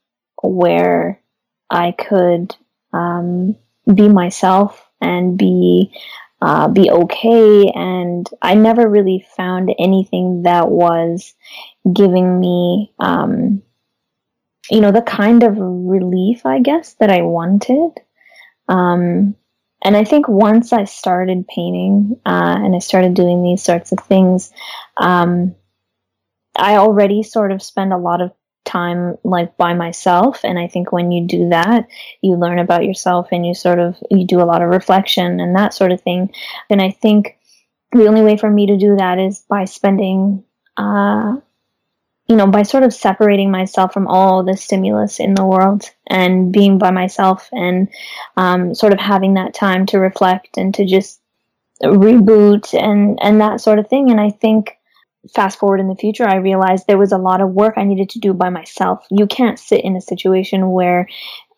where I could um, be myself and be uh, be okay. And I never really found anything that was giving me, um, you know, the kind of relief, I guess, that I wanted. Um, and I think once I started painting uh, and I started doing these sorts of things, um, I already sort of spend a lot of time like by myself and i think when you do that you learn about yourself and you sort of you do a lot of reflection and that sort of thing. And i think the only way for me to do that is by spending uh you know by sort of separating myself from all the stimulus in the world and being by myself and um, sort of having that time to reflect and to just reboot and and that sort of thing. And i think fast forward in the future, I realized there was a lot of work I needed to do by myself. You can't sit in a situation where,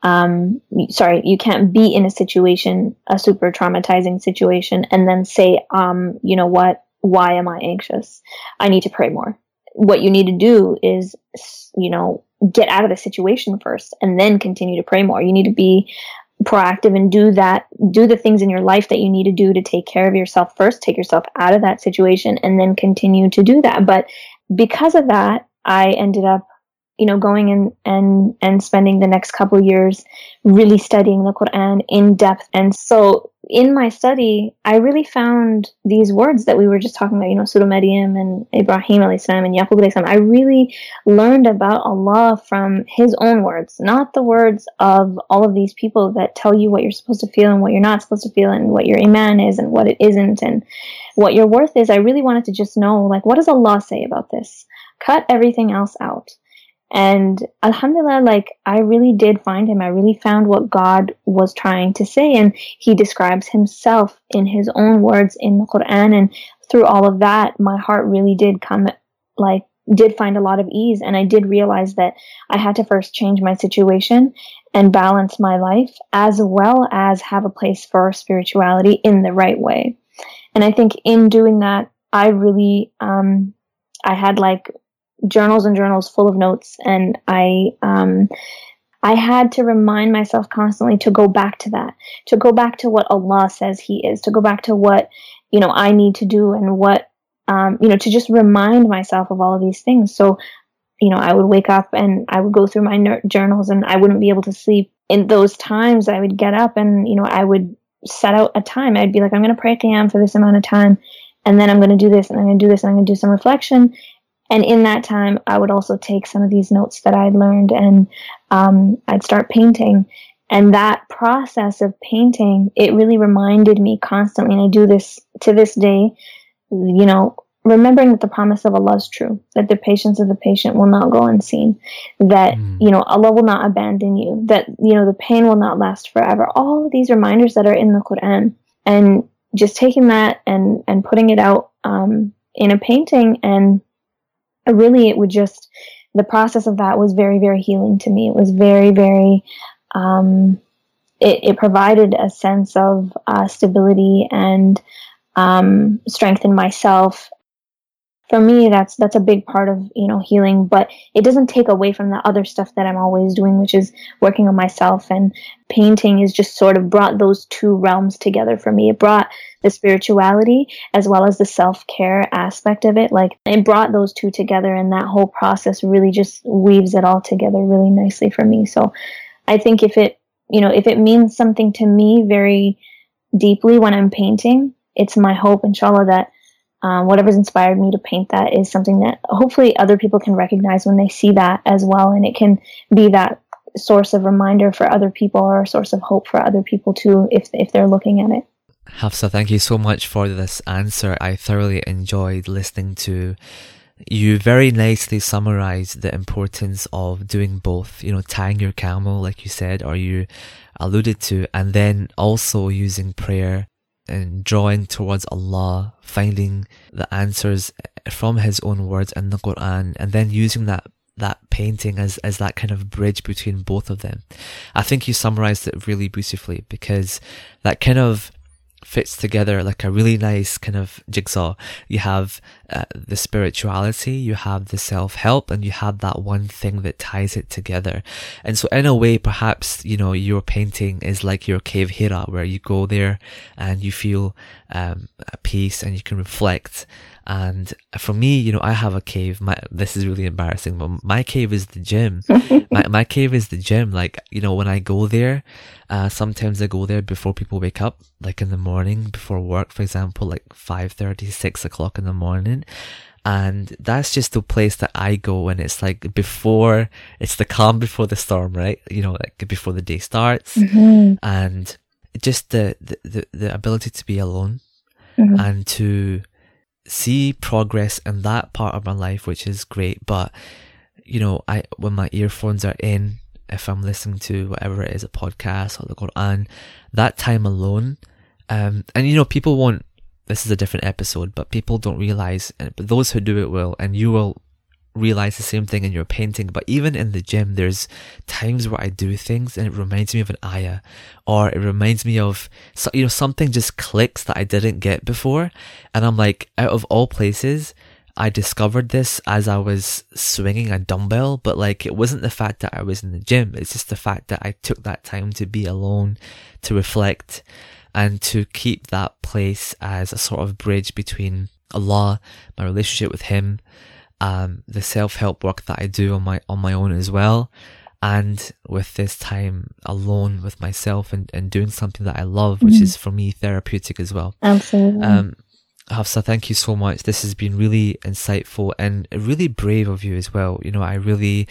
um, sorry, you can't be in a situation, a super traumatizing situation, and then say, um, you know what? Why am I anxious? I need to pray more. What you need to do is, you know, get out of the situation first and then continue to pray more. You need to be proactive and do that do the things in your life that you need to do to take care of yourself first take yourself out of that situation and then continue to do that but because of that i ended up you know, going in and, and spending the next couple years really studying the Quran in depth. And so in my study, I really found these words that we were just talking about, you know, Surah and Ibrahim alayhi salam and Yaqub alayhi salam. I really learned about Allah from His own words, not the words of all of these people that tell you what you're supposed to feel and what you're not supposed to feel and what your iman is and what it isn't and what your worth is. I really wanted to just know, like, what does Allah say about this? Cut everything else out and Alhamdulillah, like I really did find him. I really found what God was trying to say. And he describes himself in his own words in the Quran. And through all of that, my heart really did come, like, did find a lot of ease. And I did realize that I had to first change my situation and balance my life as well as have a place for spirituality in the right way. And I think in doing that, I really, um, I had like journals and journals full of notes, and I um, I had to remind myself constantly to go back to that, to go back to what Allah says He is, to go back to what you know I need to do, and what um, you know to just remind myself of all of these things. So you know I would wake up and I would go through my ner- journals, and I wouldn't be able to sleep. In those times, I would get up and you know I would set out a time. I'd be like, I'm going to pray the Qiyam for this amount of time, and then I'm going to do this, and I'm going to do this, and I'm going to do some reflection, and in that time, I would also take some of these notes that I'd learned and um, I'd start painting. And that process of painting, it really reminded me constantly, and I do this to this day, you know, remembering that the promise of Allah is true, that the patience of the patient will not go unseen, that, mm. you know, Allah will not abandon you, that, you know, the pain will not last forever. All of these reminders that are in the Quran and just taking that and, and putting it out, um, in a painting and really it would just the process of that was very very healing to me. It was very very um, it, it, provided a sense of uh, stability and um, strength in myself for me that's that's a big part of you know healing but it doesn't take away from the other stuff that i'm always doing which is working on myself and painting is just sort of brought those two realms together for me. It brought the spirituality as well as the self-care aspect of it like it brought those two together and that whole process really just weaves it all together really nicely for me. So i think if it you know, if it means something to me very deeply when I'm painting, it's my hope, inshallah, that um, whatever's inspired me to paint that is something that hopefully other people can recognize when they see that as well. And it can be that source of reminder for other people or a source of hope for other people too, if, if they're looking at it. Hafsa, thank you so much for this answer. I thoroughly enjoyed listening to you very nicely summarize the importance of doing both, you know, tying your camel, like you said, or you alluded to, and then also using prayer and drawing towards Allah, finding the answers from His own words in the Quran, and then using that that painting as as that kind of bridge between both of them. I think you summarized it really beautifully because that kind of fits together like a really nice kind of jigsaw. You have uh, the spirituality, you have the self help, and you have that one thing that ties it together. And so, in a way, perhaps, you know, your painting is like your cave Hira, where you go there and you feel um, peace and you can reflect and for me, you know, I have a cave. My this is really embarrassing, but my cave is the gym. my my cave is the gym. Like you know, when I go there, uh, sometimes I go there before people wake up, like in the morning before work, for example, like 5.30, 6 o'clock in the morning. And that's just the place that I go when it's like before, it's the calm before the storm, right? You know, like before the day starts mm-hmm. and just the, the, the ability to be alone mm-hmm. and to see progress in that part of my life, which is great. But, you know, I, when my earphones are in, if I'm listening to whatever it is, a podcast or the Quran, that time alone, um, and you know, people won't, this is a different episode, but people don't realize, but those who do it will, and you will realize the same thing in your painting. But even in the gym, there's times where I do things and it reminds me of an ayah, or it reminds me of, you know, something just clicks that I didn't get before. And I'm like, out of all places, I discovered this as I was swinging a dumbbell, but like it wasn't the fact that I was in the gym. It's just the fact that I took that time to be alone, to reflect and to keep that place as a sort of bridge between Allah, my relationship with Him, um, the self-help work that I do on my, on my own as well. And with this time alone with myself and, and doing something that I love, mm-hmm. which is for me therapeutic as well. Absolutely. Um, Hafsa, thank you so much. This has been really insightful and really brave of you as well. You know, I really,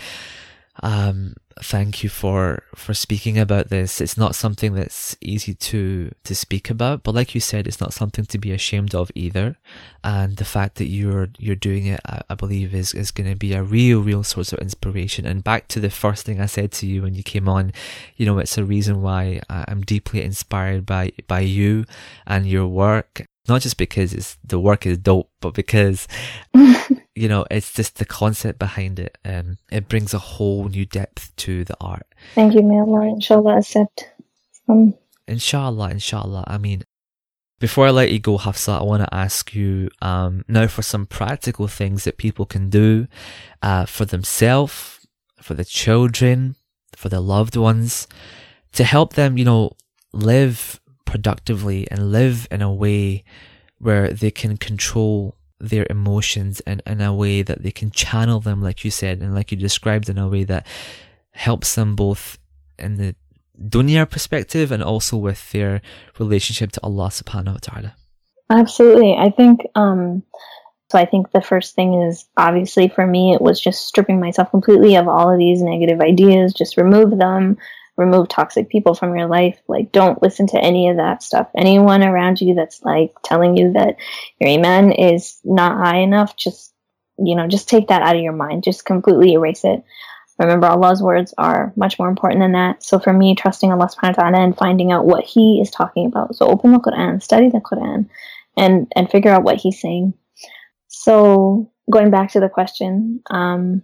um, thank you for for speaking about this. It's not something that's easy to to speak about, but like you said, it's not something to be ashamed of either. And the fact that you're you're doing it, I, I believe, is is going to be a real real source of inspiration. And back to the first thing I said to you when you came on, you know, it's a reason why I'm deeply inspired by by you and your work not just because it's the work is dope, but because you know it's just the concept behind it. Um, it brings a whole new depth to the art. Thank you, may Allah, inshallah, accept. Um, inshallah, inshallah. I mean, before I let you go, Hafsa, I want to ask you um, now for some practical things that people can do uh, for themselves, for the children, for their loved ones, to help them, you know, live productively and live in a way where they can control their emotions and in a way that they can channel them, like you said, and like you described in a way that helps them both in the dunya perspective and also with their relationship to Allah subhanahu wa ta'ala. Absolutely. I think, um, so I think the first thing is obviously for me, it was just stripping myself completely of all of these negative ideas, just remove them, remove toxic people from your life. Like, don't listen to any of that stuff. Anyone around you that's like telling you that your iman is not high enough, just, you know, just take that out of your mind. Just completely erase it. Remember, Allah's words are much more important than that. So for me, trusting Allah subhanahu wa ta'ala and finding out what He is talking about. So open the Quran, study the Quran, and, and figure out what He's saying. So going back to the question, um,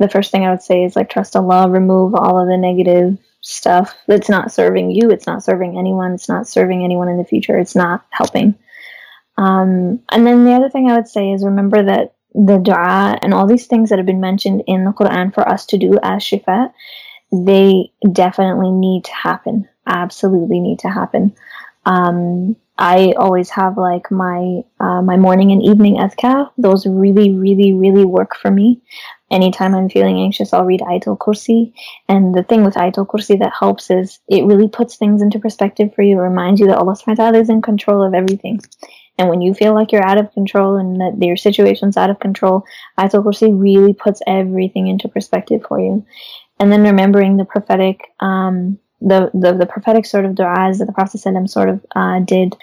the first thing I would say is like trust Allah, remove all of the negative stuff that's not serving you, it's not serving anyone, it's not serving anyone in the future, it's not helping. Um, and then the other thing I would say is remember that the dua and all these things that have been mentioned in the Quran for us to do as shifa, they definitely need to happen. Absolutely need to happen. Um, I always have like my uh, my morning and evening azkar. Those really, really, really work for me. Anytime I'm feeling anxious, I'll read Ayatul Kursi. And the thing with Ayatul Kursi that helps is it really puts things into perspective for you, it reminds you that Allah subhanahu is in control of everything. And when you feel like you're out of control and that your situation's out of control, Ayatul Kursi really puts everything into perspective for you. And then remembering the prophetic, um, the, the, the prophetic sort of du'as that the Prophet sort of uh, did.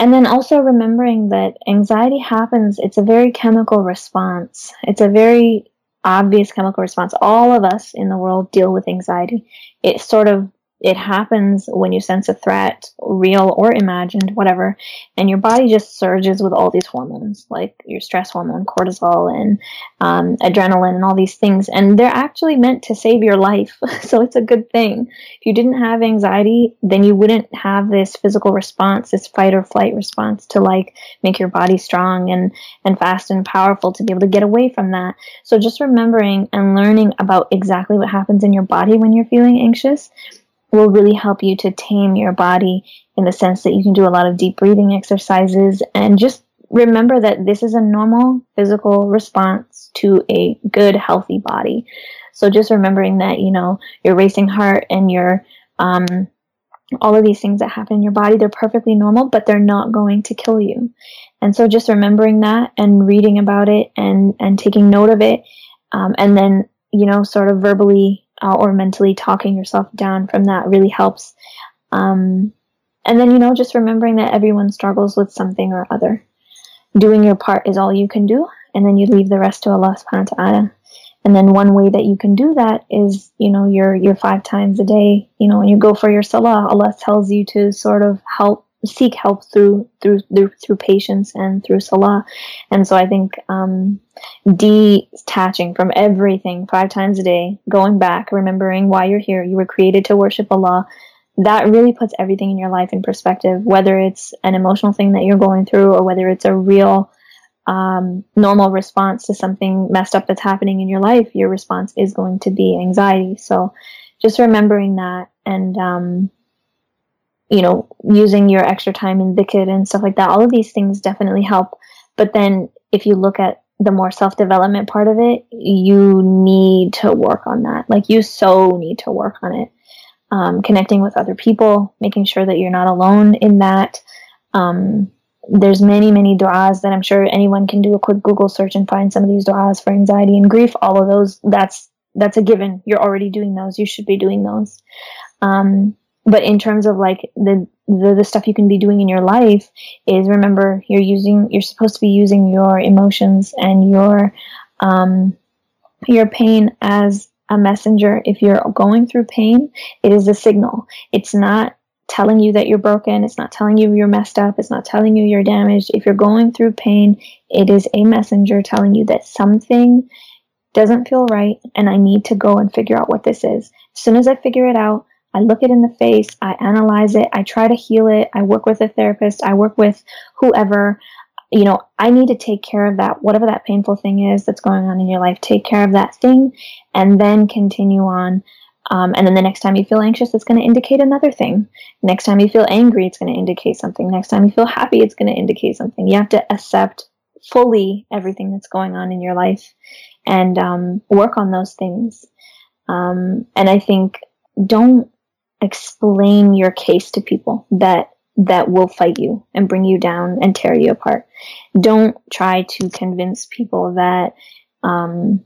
And then also remembering that anxiety happens, it's a very chemical response. It's a very obvious chemical response. All of us in the world deal with anxiety. It sort of it happens when you sense a threat, real or imagined, whatever, and your body just surges with all these hormones, like your stress hormone, cortisol, and um, adrenaline, and all these things. And they're actually meant to save your life. so it's a good thing. If you didn't have anxiety, then you wouldn't have this physical response, this fight or flight response to like make your body strong and, and fast and powerful to be able to get away from that. So just remembering and learning about exactly what happens in your body when you're feeling anxious will really help you to tame your body in the sense that you can do a lot of deep breathing exercises and just remember that this is a normal physical response to a good, healthy body. So just remembering that, you know, your racing heart and your, um, all of these things that happen in your body, they're perfectly normal, but they're not going to kill you. And so just remembering that and reading about it and, and taking note of it, um, and then, you know, sort of verbally uh, or mentally talking yourself down from that really helps. Um, and then, you know, just remembering that everyone struggles with something or other. Doing your part is all you can do, and then you leave the rest to Allah subhanahu wa ta'ala. And then one way that you can do that is, you know, your your five times a day, you know, when you go for your salah, Allah tells you to sort of help seek help through through through, through patience and through salah. And so I think um, detaching from everything five times a day, going back, remembering why you're here, you were created to worship Allah. That really puts everything in your life in perspective, whether it's an emotional thing that you're going through or whether it's a real um, normal response to something messed up that's happening in your life, your response is going to be anxiety. So just remembering that and um, you know, using your extra time in dhikr and stuff like that, all of these things definitely help. But then if you look at the more self development part of it, you need to work on that. Like you so need to work on it. Um, connecting with other people, making sure that you're not alone in that. Um, there's many, many du'as that I'm sure anyone can do a quick Google search and find some of these du'as for anxiety and grief. All of those, that's, that's a given. You're already doing those. You should be doing those. Um, but in terms of like the, the, the stuff you can be doing in your life is remember you're using you're supposed to be using your emotions and your um your pain as a messenger. If you're going through pain it is a signal. It's not telling you that you're broken. It's not telling you you're messed up. It's not telling you you're damaged. If you're going through pain it is a messenger telling you that something doesn't feel right and i need to go and figure out what this is. As soon as i figure it out I look it in the face, I analyze it, I try to heal it, I work with a therapist, I work with whoever. You know, I need to take care of that, whatever that painful thing is that's going on in your life. Take care of that thing and then continue on. Um, and then the next time you feel anxious, it's going to indicate another thing. Next time you feel angry, it's going to indicate something. Next time you feel happy, it's going to indicate something. You have to accept fully everything that's going on in your life and um, work on those things. Um, and I think don't explain your case to people that that will fight you and bring you down and tear you apart. Don't try to convince people that um,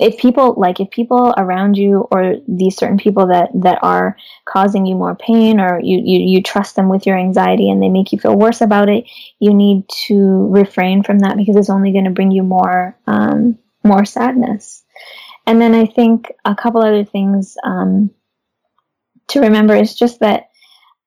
if people like if people around you or these certain people that that are causing you more pain or you, you you trust them with your anxiety and they make you feel worse about it, you need to refrain from that because it's only going to bring you more um, more sadness. And then I think a couple other things. Um, to remember is just that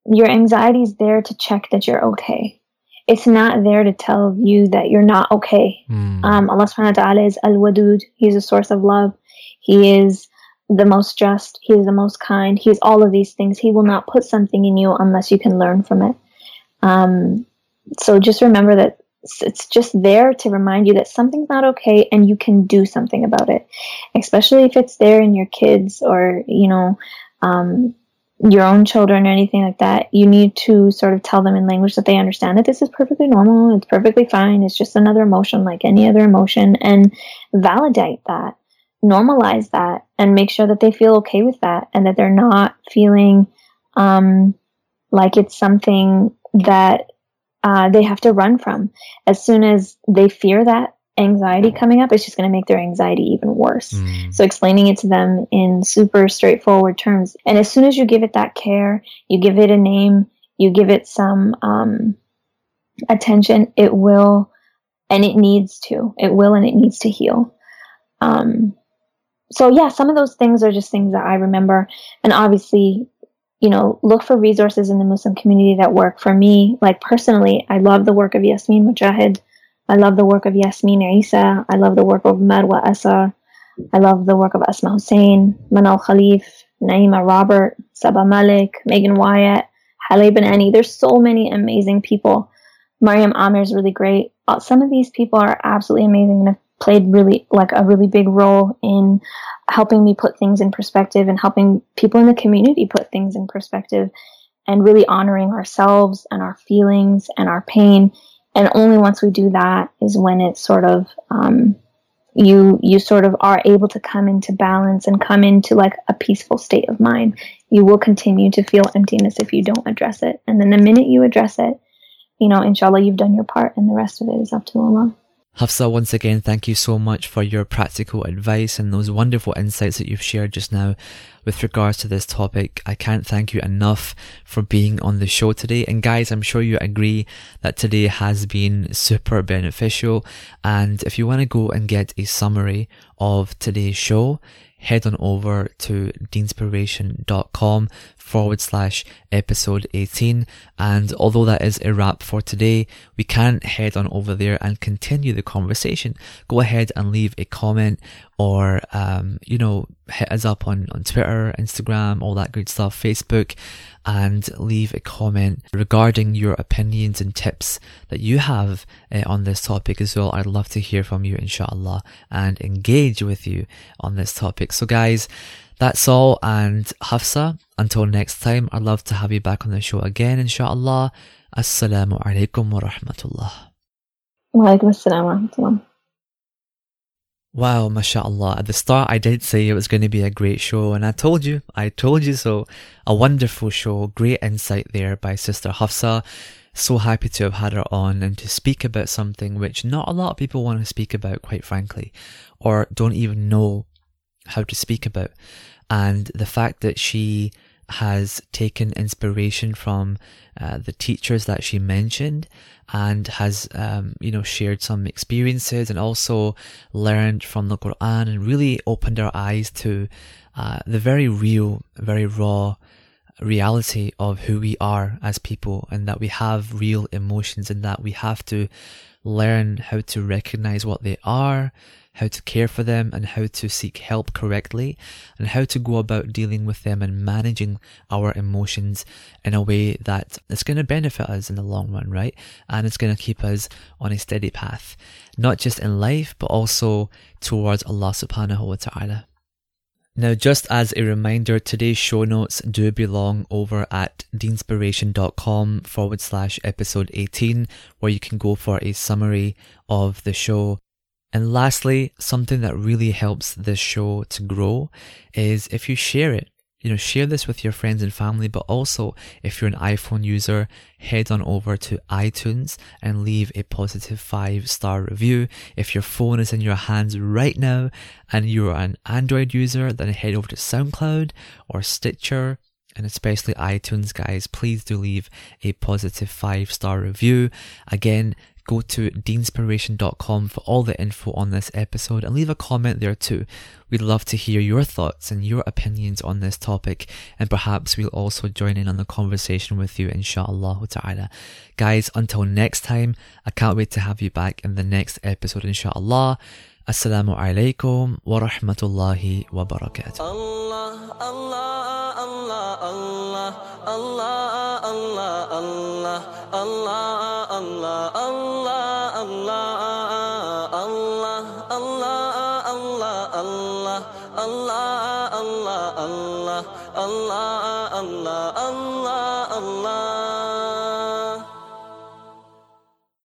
your anxiety is there to check that you're okay. It's not there to tell you that you're not okay. Mm. Um, Allah subhanahu wa ta'ala is Al Wadud. He's a source of love. He is the most just. He is the most kind. He is all of these things. He will not put something in you unless you can learn from it. Um, so just remember that it's just there to remind you that something's not okay and you can do something about it especially if it's there in your kids or you know um, your own children or anything like that, you need to sort of tell them in language that they understand that this is perfectly normal, it's perfectly fine, it's just another emotion like any other emotion, and validate that, normalize that, and make sure that they feel okay with that and that they're not feeling um, like it's something that uh, they have to run from. As soon as they fear that anxiety coming up, it's just going to make their anxiety even worse. Mm. So explaining it to them in super straightforward terms. And as soon as you give it that care, you give it a name, you give it some um, attention, it will, and it needs to. It will and it needs to heal. Um, so yeah, some of those things are just things that I remember. And obviously, you know, look for resources in the Muslim community that work for me. Like personally, I love the work of Yasmin Mogahed. I love the work of Yasmin Isa. I love the work of Marwa Asa. I love the work of Asma Hussein, Manal Khalif, Naima Robert, Saba Malik, Megan Wyatt, Haleh Banani. There's so many amazing people. Maryam Amir is really great. Uh, some of these people are absolutely amazing and have played really like a really big role in helping me put things in perspective and helping people in the community put things in perspective and really honoring ourselves and our feelings and our pain and only once we do that is when it's sort of um, you you sort of are able to come into balance and come into like a peaceful state of mind. You will continue to feel emptiness if you don't address it. And then the minute you address it you know inshallah you've done your part and the rest of it is up to allah Hafsa, once again, thank you so much for your practical advice and those wonderful insights that you've shared just now with regards to this topic. I can't thank you enough for being on the show today. And guys, I'm sure you agree that today has been super beneficial. And if you want to go and get a summary of today's show, head on over to deenspiration.com forward slash episode 18. And although that is a wrap for today, we can head on over there and continue the conversation. Go ahead and leave a comment or, um, you know, hit us up on, on Twitter, Instagram, all that good stuff, Facebook, and leave a comment regarding your opinions and tips that you have uh, on this topic as well. I'd love to hear from you, inshallah, and engage with you on this topic. So guys, that's all. And Hafsa, until next time, I'd love to have you back on the show again, inshallah. Assalamu alaikum wa rahmatullah. Wa alaikum assalam wa rahmatullah. Wow, mashallah. At the start, I did say it was going to be a great show, and I told you, I told you so. A wonderful show, great insight there by Sister Hafsa. So happy to have had her on and to speak about something which not a lot of people want to speak about, quite frankly, or don't even know how to speak about. And the fact that she has taken inspiration from uh, the teachers that she mentioned and has um, you know shared some experiences and also learned from the Quran and really opened our eyes to uh, the very real, very raw reality of who we are as people and that we have real emotions and that we have to learn how to recognize what they are how to care for them and how to seek help correctly and how to go about dealing with them and managing our emotions in a way that is going to benefit us in the long run, right? And it's going to keep us on a steady path, not just in life, but also towards Allah subhanahu wa ta'ala. Now, just as a reminder, today's show notes do belong over at deenspiration.com forward slash episode 18, where you can go for a summary of the show and lastly, something that really helps this show to grow is if you share it. You know, share this with your friends and family, but also if you're an iPhone user, head on over to iTunes and leave a positive five star review. If your phone is in your hands right now and you're an Android user, then head over to SoundCloud or Stitcher and especially iTunes guys, please do leave a positive five star review. Again, go to deenspiration.com for all the info on this episode and leave a comment there too. We'd love to hear your thoughts and your opinions on this topic, and perhaps we'll also join in on the conversation with you, inshallah ta'ala. Guys, until next time, I can't wait to have you back in the next episode, inshallah. Assalamu alaikum wa rahmatullahi wa barakatuh. Allah, Allah, Allah, Allah. Allah, Allah, Allah, Allah, Allah.